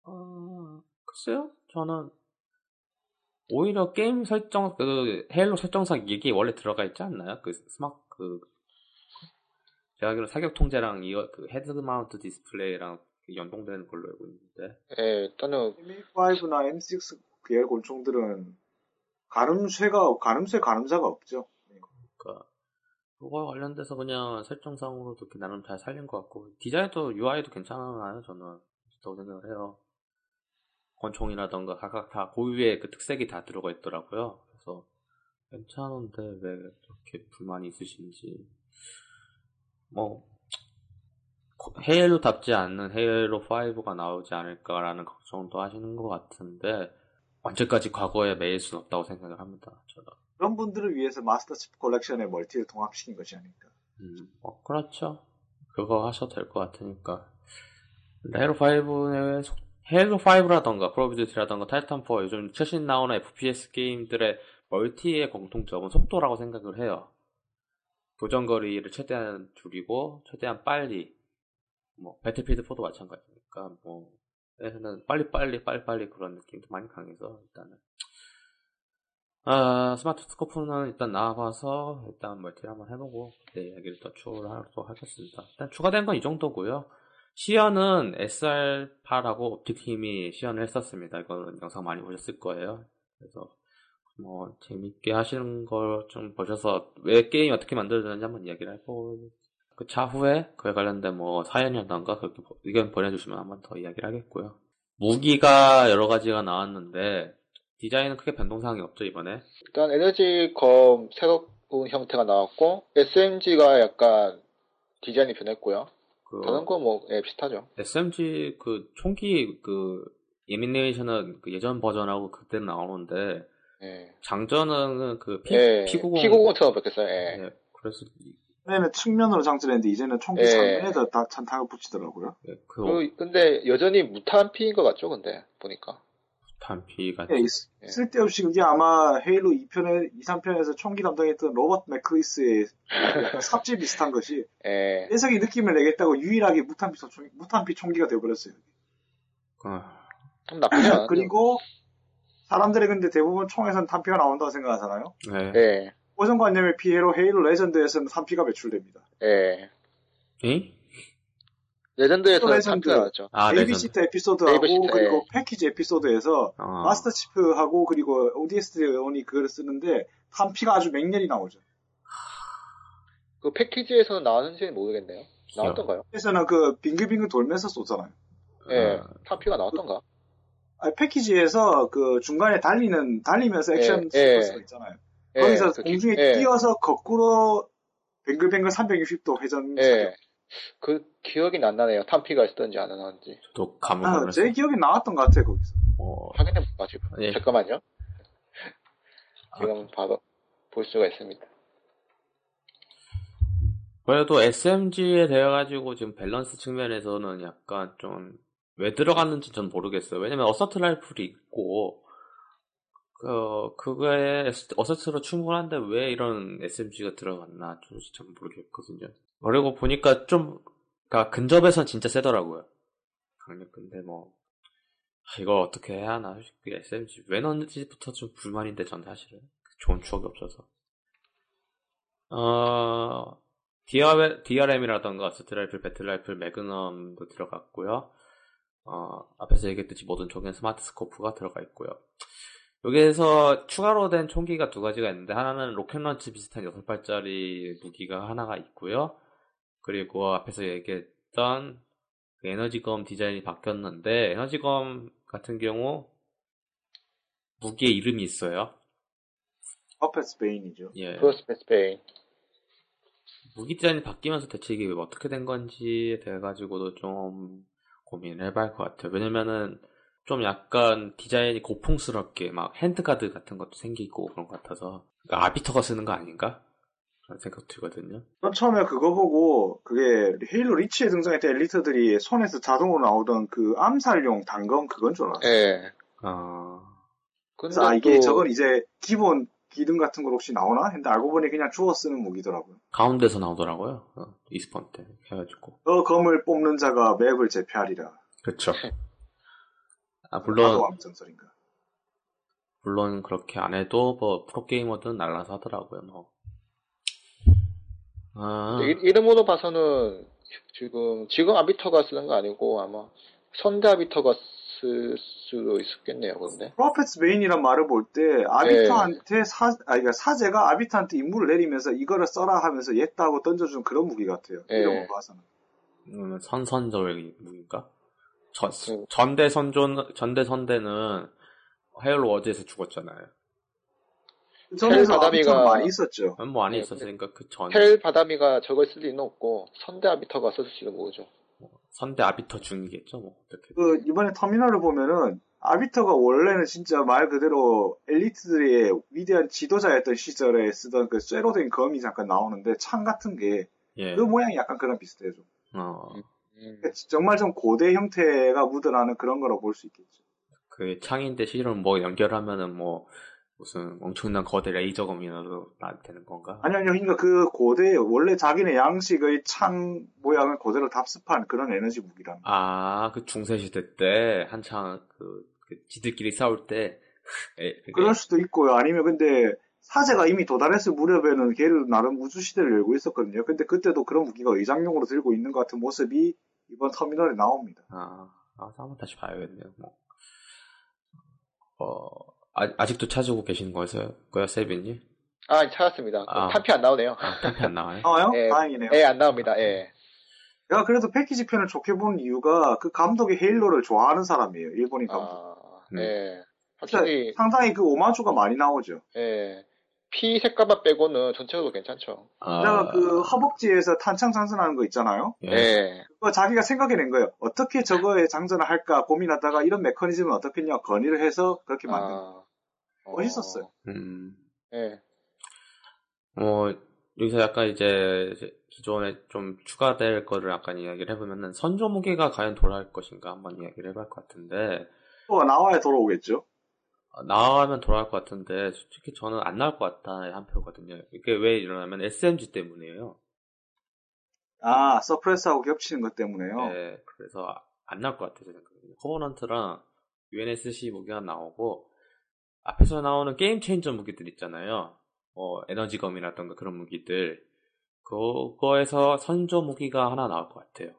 어, 글쎄요. 저는 오히려 게임 설정 그 헤일로 설정상 이게 원래 들어가 있지 않나요? 그 스마트 그 제가 알기로 사격 통제랑 이거 그 head mount display랑 연동되는 걸로 알고 있는데. 예, 일단은 M5나 M6 계열 권총들은 가늠쇠가 가늠쇠 가늠자가 없죠. 그거 관련돼서 그냥 설정상으로도 이렇게 나름 잘 살린 것 같고 디자인도 UI도 괜찮아요. 저는 좋다고 생각을 해요. 권총이라던가 각각 다 고유의 그 특색이 다 들어가 있더라고요. 그래서 괜찮은데 왜 그렇게 불만이 있으신지 뭐 헤일로답지 않는 헤일로 5가 나오지 않을까라는 걱정도 하시는 것 같은데 언제까지 과거에 매일 수는 없다고 생각을 합니다. 저는. 그런 분들을 위해서 마스터 치프 컬렉션의 멀티를 통합시킨 것이 아닐까. 음, 뭐 그렇죠. 그거 하셔도 될 것 같으니까. 헤일로 5의 헤일로 5라던가 콜 오브 듀티라던가 타이탄폴 요즘 최신 나오는 FPS 게임들의 멀티의 공통점은 속도라고 생각을 해요. 도전거리를 최대한 줄이고 최대한 빨리 뭐 배틀필드 4도 마찬가지니까 뭐 에서는 빨리 빨리 빨리 빨리 그런 느낌도 많이 강해서 일단은 아 스마트 스코프는 일단 나와봐서 일단 멀티를 한번 해보고 그때 이야기를 더 추후를 하도록 하겠습니다. 일단 추가된 건 이 정도고요. 시연은 SR8하고 옵틱팀이 시연을 했었습니다. 이거는 영상 많이 보셨을 거예요. 그래서 뭐 재밌게 하시는 걸 좀 보셔서 왜 게임이 어떻게 만들어졌는지 한번 이야기를 해보고 그 차후에 그에 관련된 뭐 사연이라던가 그렇게 의견 보내주시면 한번 더 이야기를 하겠고요. 무기가 여러 가지가 나왔는데 디자인은 크게 변동사항이 없죠 이번에. 일단 에너지검 새로운 형태가 나왔고 SMG가 약간 디자인이 변했고요. 그 다른 거 뭐 예, 비슷하죠. SMG 그 총기 그 예미네이션은 그 예전 버전하고 그때 나오는데 예. 장전은 그 P, 예, P90 P90처럼 바뀌었어요. 예. 예, 그래서 처음에는 측면으로 장전했는데 이제는 총기 예. 상면에다 다 찬탕을 붙이더라고요. 예, 그 그, 근데 여전히 무탄 P인 것 같죠, 근데 보니까. 탄피가 예, 이- 쓸데없이 그게 아마 헤일로 2편에 2, 3편에서 총기 담당했던 로버트 맥크리스의 약간 삽질 비슷한 것이 예. 떼석이 느낌을 내겠다고 유일하게 무탄피 총, 무탄피 총기가 되어버렸어요. 아, 좀 나쁘지. 그리고 사람들이 근데 대부분 총에선 탄피가 나온다고 생각하잖아요. 네. 예. 고정관념의 피해로 헤일로 레전드에서는 탄피가 배출됩니다. 예. 이? 레전드에서는 레전드. 탄피가 나왔죠. 아, 베이비시터 에피소드하고 베이비시터, 그리고 예. 패키지 에피소드에서 아, 마스터 치프하고 그리고 ODST원이 그걸 쓰는데 탄피가 아주 맹렬히 나오죠. 그 패키지에서는 나왔는지는 모르겠네요. 나왔던가요? 그래서는 그 빙글빙글 돌면서 쏘잖아요. 예. 아, 탄피가 나왔던가? 아니, 패키지에서 그 중간에 달리는 달리면서 액션 예, 예. 스포츠가 있잖아요. 예, 거기서 그 공중에 기- 예. 뛰어서 거꾸로 뱅글뱅글 360도 회전. 예. 그 기억이 안 나네요. 탄피가 있었던지 안 나왔는지. 저도 감을 아. 제 기억에 나왔던 것 같아요 거기서. 어, 확인해 볼까 지금? 예. 잠깐만요. 지금 바로 볼 수가 있습니다. 그래도 SMG에 대해 가지고 지금 밸런스 측면에서는 약간 좀 왜 들어갔는지 전 모르겠어요. 왜냐면 어서트 라이플이 있고 그 그거에 어서트로 충분한데 왜 이런 SMG가 들어갔나 좀 잘 모르겠거든요. 그리고 보니까 좀 그러니까 근접에선 진짜 세더라고요. 강력 근데 뭐 아, 이거 어떻게 해야 하나 솔직히 SMG 왜 넣는지부터 좀 불만인데 전 사실은 좋은 추억이 없어서 어 DR, DMR이라던가 assault rifle, battle rifle, Magnum도 들어갔고요. 어, 앞에서 얘기했듯이 모든 총엔 smart scope가 들어가 있고요. 여기에서 추가로 된 총기가 두 가지가 있는데 하나는 rocket launcher 비슷한 6발짜리 무기가 하나가 있고요. 그리고 앞에서 얘기했던 그 에너지검 디자인이 바뀌었는데 에너지검 같은 경우 무기의 이름이 있어요. Prophets' Bane이죠. 예. Prophets' Bane. 무기 디자인이 바뀌면서 대체 이게 어떻게 된 건지에 대해 가지고도 좀 고민을 해봐야 할 것 같아요. 왜냐면은 좀 약간 디자인이 고풍스럽게 막 hand guard 같은 것도 생기고 그런 것 같아서 그러니까 아비터가 쓰는 거 아닌가? 생각 들거든요. 전 처음에 그거 보고 그게 헤일로 리치에 등장했던 엘리트들이 손에서 자동으로 나오던 그 암살용 단검 그건 줄 알았어요. 예. 아, 그래서 아 이게 저건 이제 기본 기능 같은 거 혹시 나오나 했는데 알고 보니 그냥 주워 쓰는 무기더라고요. 가운데서 나오더라고요. 어, 이스폰 때 해가지고. 그 검을 뽑는 자가 맵을 제패하리라. 그렇죠. 아 물론 왕전설인가. 물론 그렇게 안 해도 뭐 프로게이머들은 날라서 하더라고요. 뭐. 아, 이- 이름으로 봐서는 지금 지금 아비터가 쓰는 거 아니고 아마 선대 아비터가 쓸 수도 있었겠네요. 근데 프로페스 메인이란 말을 볼 때 아비터한테 사, 아 그러니까 사제가 아비터한테 임무를 내리면서 이거를 써라 하면서 옛다고 던져준 그런 무기 같아요. 예. 이런 거 봐서는. 음, 선선절 무기인가? 전, 그- 전대 선존 전대 선대는 헤일로 워즈에서 죽었잖아요. 전에서 바다비가- 아비터는 많이 있었죠. 뭐 안에 네, 있었으니까 그 전. 헬 바다미가 저걸 쓸 리는 없고 선대 아비터가 썼을지도 모르죠. 선대 아비터 중이겠죠, 뭐 어떻게. 그 이번에 터미널을 보면은 아비터가 원래는 진짜 말 그대로 엘리트들의 위대한 지도자였던 시절에 쓰던 그 쇠로 된 검이 잠깐 나오는데 창 같은 게그 예. 모양이 약간 그런 비슷해요. 좀. 어, 그러니까 정말 좀 고대 형태가 묻어나는 그런 거라고 볼 수 있겠죠. 그 창인데 실은 뭐 연결하면은 뭐 무슨 엄청난 거대 레이저검이라도 나 되는 건가? 아니 아니요, 그러니까 그 고대 원래 자기네 양식의 창 모양을 그대로 답습한 그런 에너지. 거. 아, 그 중세 시대 때 한창 그, 그 지들끼리 싸울 때 에, 그게- 그럴 수도 있고요. 아니면 근데 사제가 이미 도달했을 무렵에는 걔를 나름 우주 시대를 열고 있었거든요. 근데 그때도 그런 무기가 의장용으로 들고 있는 것 같은 모습이 이번 터미널에 나옵니다. 아, 아, 한번 다시 봐야겠네요. 뭐. 어, 아, 직도 찾고 계시는 거였어요? 거야, 세빈님? 아 찾았습니다. 아. 탄피 안 나오네요. 아, 탐피 안 나와요? 나와요? 예. 다행이네요. 예, 안 나옵니다. 예. 내가 그래도 패키지 편을 좋게 보는 이유가 그 감독이 헤일로를 좋아하는 사람이에요. 일본인 감독. 아, 음. 예. 확실히 상당히 그 오마주가 많이 나오죠. 예. 피 색깔만 빼고는 전체적으로 괜찮죠. 아, 내가 그 허벅지에서 탄창 장전하는 거 있잖아요. 예. 예. 그거 자기가 생각해낸 거예요. 어떻게 저거에 장전을 할까 고민하다가 이런 메커니즘은 어떻겠냐 건의를 해서 그렇게 만든 거예요. 아, 멋있었어요. 음, 예. 뭐, 여기서 약간 이제, 기존에 좀 추가될 거를 약간 이야기를 해보면은, 선조 무기가 과연 돌아올 것인가 한번 이야기를 해볼 것 같은데, 또 나와야 돌아오겠죠. 어, 나가면 돌아올 것 같은데, 솔직히 저는 안 나올 것 같다, 한 표거든요. 이게 왜 이러냐면, SMG 때문이에요. 아 suppressor하고 겹치는 것 때문에요. 네, 그래서 안 나올 것 같아요, 제 생각에. 커버넌트랑 UNSC 무기가 나오고, 앞에서 나오는 game changer 무기들 있잖아요. 뭐, 에너지검이라던가 그런 무기들. 그거에서 선조 무기가 하나 나올 것 같아요.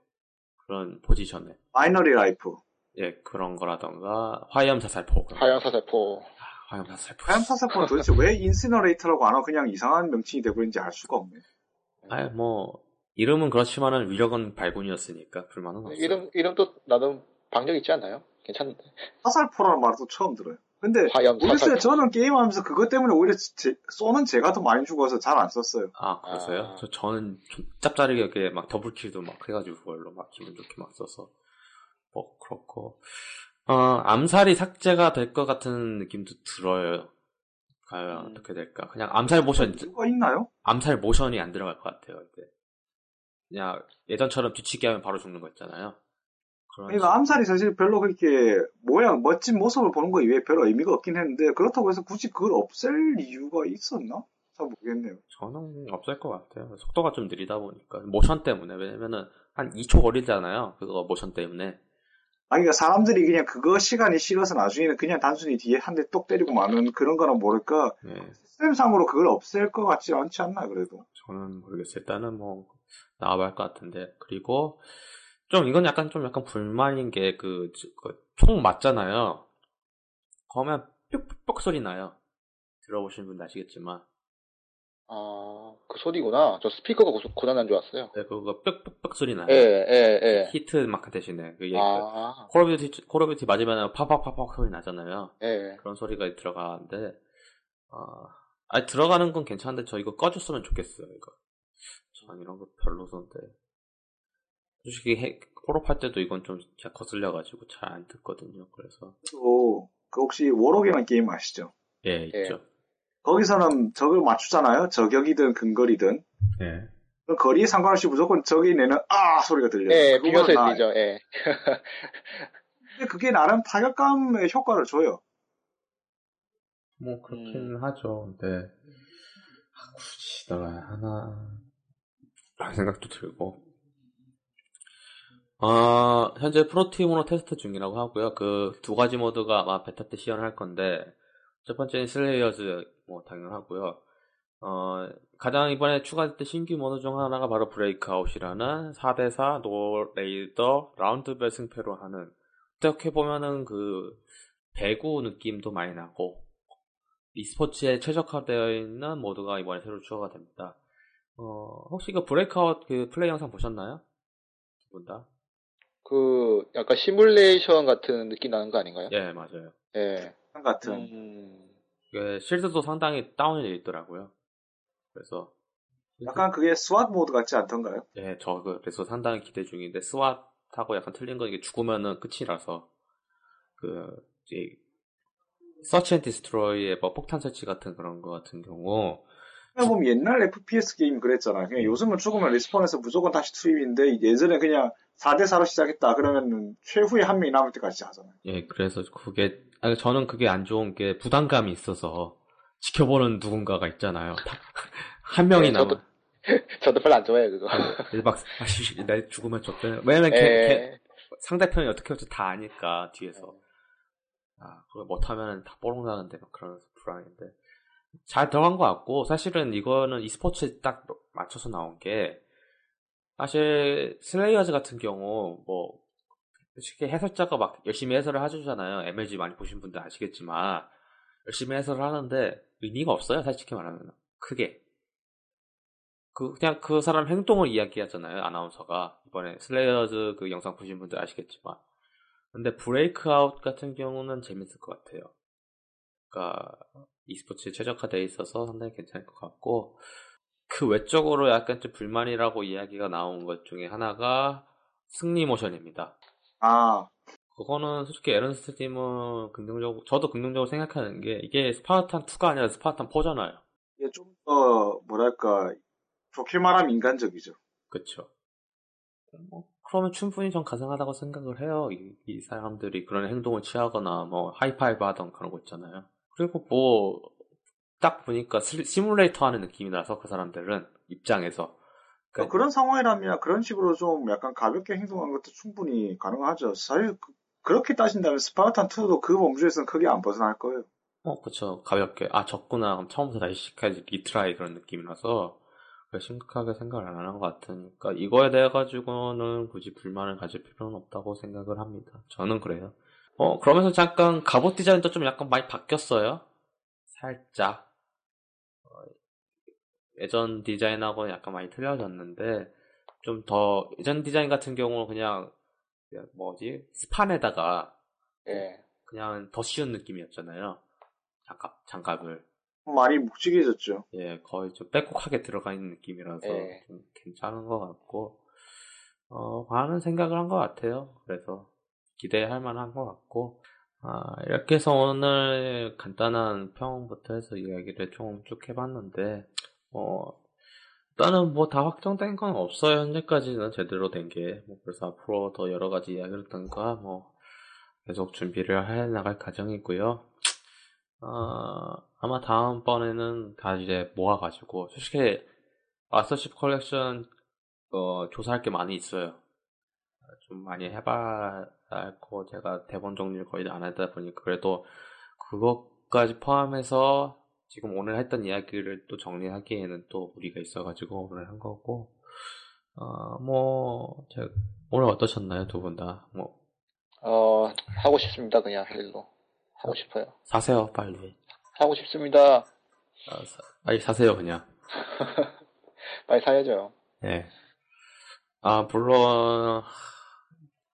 그런 포지션에. binary rifle. 예, 그런 거라던가, 화염 자살포. 화염 사살포. 화염 자살포. 화염 사세포는 도대체 왜 incinerator라고 안 하고 그냥 이상한 명칭이 돼버린지 알 수가 없네. 아 뭐, 이름은 그렇지만은 위력은 발군이었으니까, 불만은 없어요. 이름, 이름도 나름 방력 있지 않나요? 괜찮은데. 사살포라는 말도 처음 들어요. 근데 화염 모르겠어요. 저는 게임하면서 그것 때문에 오히려 제- 쏘는 제가 더 많이 죽어서 잘 안 썼어요. 아, 그러세요? 아. 저, 저는 좀 짭짤하게 이렇게 막 더블킬도 막 해가지고 그걸로 막 기분 좋게 막 써서. 뭐, 그렇고. 어, 암살이 삭제가 될 것 같은 느낌도 들어요. 과연 음. 어떻게 될까? 그냥 암살 모션, 이유가 있나요? 암살 모션이 안 들어갈 것 같아요, 이제. 그냥 예전처럼 뒤치기 하면 바로 죽는 거 있잖아요. 그러니까 암살이 사실 별로 그렇게 모양 멋진 모습을 보는 거 이외에 별 의미가 없긴 했는데 그렇다고 해서 굳이 그걸 없앨 이유가 있었나? 잘 모르겠네요. 저는 없을 것 같아요. 속도가 좀 느리다 보니까. 모션 때문에. 왜냐면은 한 2초 걸리잖아요. 그거 모션 때문에. 아니, 그러니까 사람들이 그냥 그거 시간이 싫어서 나중에는 그냥 단순히 뒤에 한 대 똑 때리고 마는 그런 거는 모를까 예. 시스템상으로 그걸 없앨 것 같지 않지 않나 그래도. 저는 모르겠어요. 일단은 뭐 나와봐야 할 것 같은데 그리고 좀 이건 약간 좀 약간 불만인 게 그 총 맞잖아요. 그러면 뿅뿅뿅 소리 나요. 들어보신 분 아시겠지만 아, 그 소리구나. 저 스피커가 고- 고장난 줄 알았어요. 네, 그거 빽빽빽 소리 나요. 예, 예, 예. hit mark 대신에 그 얘기. 아. 콜 오브 듀티 콜 오브 듀티 맞으면 팍팍팍팍 소리 나잖아요. 예. 그런 소리가 들어가는데 아, 아니 들어가는 건 괜찮은데 저 이거 꺼줬으면 좋겠어요. 이거. 전 이런 거 별로던데. 솔직히 해, 콜업 할 때도 이건 좀 제가 거슬려가지고 잘 안 듣거든요. 그래서 또, 그 혹시 워로게란 게임 아시죠? 예 있죠. 거기서는 적을 맞추잖아요. 저격이든 근거리든. 예. 거리에 상관없이 무조건 적이 내는 아 소리가 들려요. 예, 나- 들리죠. 예. 근데 그게 나름 타격감의 효과를 줘요. 뭐 그렇긴 하죠. 근데 아, 굳이 넣어야 하나 라는 생각도 들고 어, 현재 프로팀으로 테스트 중이라고 하고요. 그 두 가지 모드가 아마 베타 때 시연할 건데 첫 번째는 Slayer죠 뭐 당연하고요. 어, 가장 이번에 추가됐던 신규 모드 중 하나가 바로 Breakout이라는 4대4 no 레이더 라운드별 승패로 하는 어떻게 보면은 그 배구 느낌도 많이 나고 e스포츠에 최적화되어 있는 모드가 이번에 새로 추가가 됩니다. 어, 혹시 그 Breakout 그 플레이 영상 보셨나요? 두 분 다? 그, 약간 시뮬레이션 같은 느낌 나는 거 아닌가요? 예, 맞아요. 예. 같은. 음, 그 실드도 상당히 다운이 되어 있더라고요. 그래서 약간 그게 SWAT 모드 같지 않던가요? 예, 저 그래서 상당히 기대 중인데 SWAT하고 약간 틀린 건 이게 죽으면은 끝이라서 그 이제 Search and Destroy의 뭐 폭탄 설치 같은 그런 거 같은 경우 그냥 보면 옛날 FPS 게임 그랬잖아요. 그냥 요즘은 죽으면 respawn에서 무조건 다시 투입인데 예전에 그냥 4대4로 시작했다 그러면 최후에 한 명이 남을 때까지 하잖아요. 예, 그래서 그게 아니, 저는 그게 안 좋은 게 부담감이 있어서 지켜보는 누군가가 있잖아요. 한 명이 네, 남아. 저도- 저도 별로 안 좋아해요, 그거. 1박, 아씨, 내 죽으면 좆돼. 왜냐면 걔, 예. 걔- 상대편이 어떻게 할지 다 아니까, 뒤에서. 아, 그걸 못하면 다 뽀록 나는데, 막 그러면서 불안인데. 잘 들어간 것 같고, 사실은 이거는 e스포츠에 딱 맞춰서 나온 게, 사실, Slayers 같은 경우, 뭐, 솔직히 해설자가 막 열심히 해설을 해주잖아요. MLG 많이 보신 분들 아시겠지만, 열심히 해설을 하는데, 의미가 없어요, 솔직히 말하면. 크게. 그, 그냥 그 사람 행동을 이야기하잖아요, 아나운서가. 이번에 Slayers 그 영상 보신 분들 아시겠지만. 근데 Breakout 같은 경우는 재밌을 것 같아요. 그니까, e스포츠에 최적화되어 있어서 상당히 괜찮을 것 같고, 그 외적으로 약간 좀 불만이라고 이야기가 나온 것 중에 하나가 승리 모션입니다. 아, 그거는 솔직히 에런스트 팀은 긍정적으로, 저도 긍정적으로 생각하는 게, 이게 스파르탄 2가 아니라 스파르탄 4잖아요. 이게 좀 더 뭐랄까 좋게 말하면 인간적이죠. 그쵸. 뭐, 그러면 충분히 전 가능하다고 생각을 해요. 이, 이 사람들이 그런 행동을 취하거나, 뭐, 하이파이브 하던 그런 거 있잖아요. 그리고 뭐, 딱 보니까 시- 시뮬레이터 하는 느낌이 나서 그 사람들은, 입장에서. 그러니까 그런 상황이라면 그런 식으로 좀 약간 가볍게 행동하는 것도 충분히 가능하죠. 사실 그, 렇게 따진다면 스파르탄 2도 그 범주에서는 크게 안 벗어날 거예요. 어, 그쵸. 가볍게. 아, 졌구나. 그럼 처음부터 다시 시켜야지. retry 그런 느낌이라서. 심각하게 생각을 안 하는 것 같으니까, 이거에 대해 가지고는 굳이 불만을 가질 필요는 없다고 생각을 합니다. 저는 그래요. 어, 그러면서 잠깐 갑옷 디자인도 좀 약간 많이 바뀌었어요. 살짝. 어, 예전 디자인하고 약간 많이 틀려졌는데, 좀 더, 예전 디자인 같은 경우는 그냥, 그냥 뭐지? 스판에다가, 예. 그냥 더 쉬운 느낌이었잖아요. 장갑, 장갑을. 많이 묵직해졌죠. 예, 거의 좀 빼곡하게 들어가 있는 느낌이라서 예. 좀 괜찮은 것 같고, 어, 많은 생각을 한 것 같아요. 그래서 기대할 만한 것 같고, 아, 이렇게 해서 오늘 간단한 평부터 해서 이야기를 좀 쭉 해봤는데, 어, 일단은 뭐 다 확정된 건 없어요. 현재까지는 제대로 된 게. 뭐 그래서 앞으로 더 여러 가지 이야기를 든가, 뭐, 계속 준비를 해 나갈 과정이고요. 어, 아마 다음번에는 다 이제 모아가지고, 솔직히, 마스터십 컬렉션, 어, 조사할 게 많이 있어요. 좀 많이 해봐야 할고, 제가 대본 정리를 거의 안 하다 보니까, 그래도, 그것까지 포함해서, 지금 오늘 했던 이야기를 또 정리하기에는 또 무리가 있어가지고, 오늘 한 거고, 어, 뭐, 제, 오늘 어떠셨나요, 두 분 다? 뭐, 어, 하고 싶습니다, 그냥 할 일로. 하고 싶어요. 사세요, 빨리. 하고 싶습니다. 아, 사, 아니, 사세요, 그냥. 빨리 사야죠. 예. 아, 물론,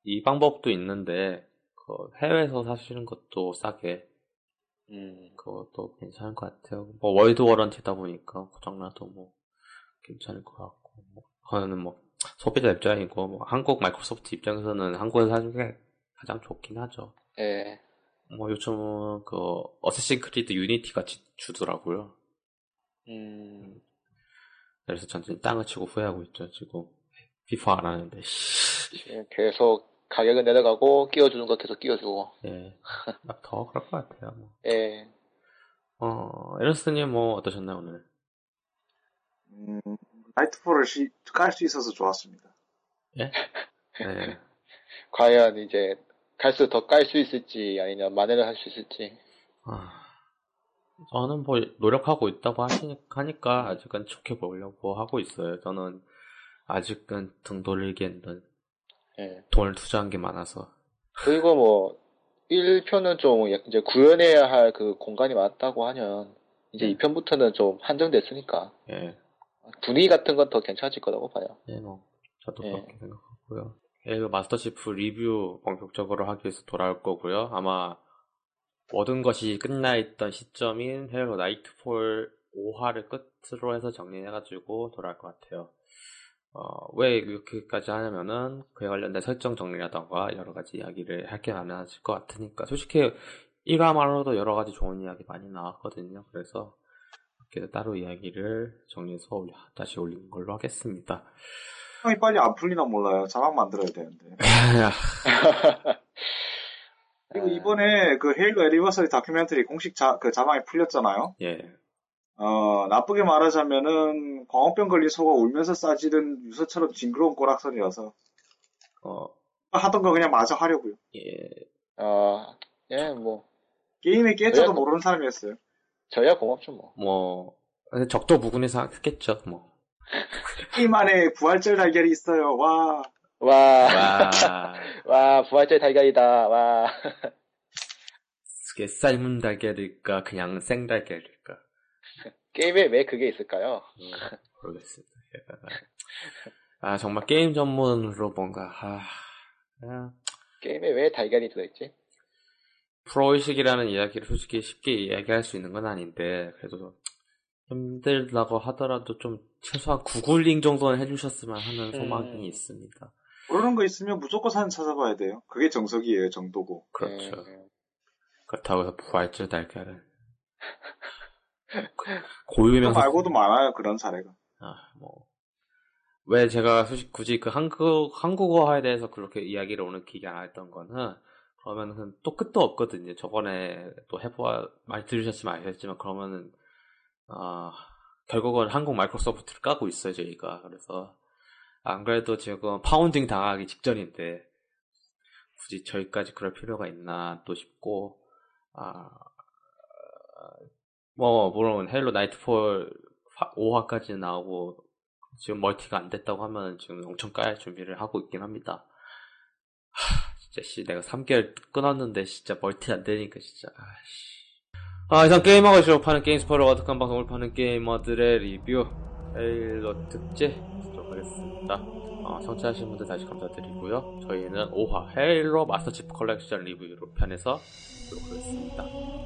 이 방법도 있는데, 그 해외에서 사시는 것도 싸게, 음, 그것도 괜찮을 것 같아요. 뭐, 월드 워런티다 보니까, 고장나도 뭐, 괜찮을 것 같고, 뭐, 그거는 뭐, 소비자 입장이고, 뭐, 한국 마이크로소프트 입장에서는 한국에서 사는 게 가장 좋긴 하죠. 예. 뭐, 요즘은 그, Assassin's Creed Unity 같이 주더라고요. 음, 그래서 전 진짜 땅을 치고 후회하고 있죠, 지금. 피파 안 하는데, 계속 가격은 내려가고 끼워주는 거 계속 끼워주고. 예. 막더 그럴 것 같아요, 뭐. 예. 어, 에런스님 뭐 어떠셨나요, 오늘? 음, 나이트폴을 깔 수 있어서 좋았습니다. 예? 네. 과연 이제 갈수록 더 깔 수 있을지 아니면 만회를 할 수 있을지. 아, 저는 뭐 노력하고 있다고 하시니까 하니까 아직은 좋게 보려고 하고 있어요. 저는 아직은 등 돌리기에는 예. 돈을 투자한 게 많아서. 그리고 뭐 1편은 좀 이제 구현해야 할 그 공간이 많다고 하면 이제 2편부터는 좀 한정됐으니까 예. 분위기 같은 건 더 괜찮아질 거라고 봐요. 예, 뭐 저도 예. 그렇게 생각하고요. Halo Master Chief 리뷰 본격적으로 하기 위해서 돌아올 거고요. 아마 모든 것이 끝나 있던 시점인 Halo Nightfall 5화를 끝으로 해서 정리해가지고 돌아올 것 같아요. 어, 왜 이렇게까지 하냐면은 그에 관련된 설정 정리라던가 여러 가지 이야기를 할 게 많아질 것 같으니까 솔직히 1화만으로도 여러 가지 좋은 이야기 많이 나왔거든요. 그래서 이렇게 따로 이야기를 정리해서 올려- 다시 올리는 걸로 하겠습니다. 형이 빨리 안 풀리나 몰라요. 자막 만들어야 되는데. 그리고 이번에 그 헤일로 애니버서리 다큐멘터리 공식 자, 그 자막이 풀렸잖아요. 예. 어, 나쁘게 말하자면은 광우병 걸린 소가 울면서 싸지는 유서처럼 징그러운 꼬락선이라서 어, 하던 거 그냥 마저 하려고요. 예. 아, 예, 뭐 게임에 깨져도? 모르는 사람이었어요. 저야 고맙죠 뭐. 뭐, 적도 부근에서 했겠죠, 뭐. 게임 안에 부활절 달걀이 있어요. 와. 와, 와, 와, 부활절 달걀이다. 와. 그게 삶은 달걀일까, 그냥 생 달걀일까. 게임에 왜 그게 있을까요? 음, 모르겠습니다. 아, 정말 게임 전문으로 뭔가, 아, 그냥, 게임에 왜 달걀이 들어있지? 프로의식이라는 이야기를 솔직히 쉽게 이야기할 수 있는 건 아닌데, 그래도 힘들다고 하더라도 좀 최소한 구글링 정도는 해주셨으면 하는 소망이 음. 있습니다. 모르는 거 있으면 무조건 사진 찾아봐야 돼요. 그게 정석이에요, 정도고. 그렇죠. 예. 그렇다고 해서 부활절 달걀을. 고유명사. 말고도 많아요, 그런 사례가. 아, 뭐. 왜 제가 굳이 그 한국, 한국어에 대해서 그렇게 이야기를 오늘 길게 안 했던 거는, 그러면은 또 끝도 없거든요. 저번에 또 해보아, 많이 들으셨으면 아시겠지만, 그러면은, 아, 결국은 한국 마이크로소프트를 까고 있어요, 저희가. 그래서, 안 그래도 지금 파운딩 당하기 직전인데, 굳이 저희까지 그럴 필요가 있나 또 싶고, 아, 뭐, 물론 Halo Nightfall 5화까지 나오고, 지금 멀티가 안 됐다고 하면 지금 엄청 까일 준비를 하고 있긴 합니다. 하, 진짜 씨, 내가 3개월 끊었는데 진짜 멀티 안 되니까 진짜, 아씨. 아, 이상 게임하고 싶어하는 게임 스포일러 어득한 방송을 파는 게이머들의 리뷰, Halo 특집, 듣도록 하겠습니다. 어, 청취하신 분들 다시 감사드리고요. 저희는 5화 Halo Master Chief Collection 리뷰로 편에서 보도록 하겠습니다.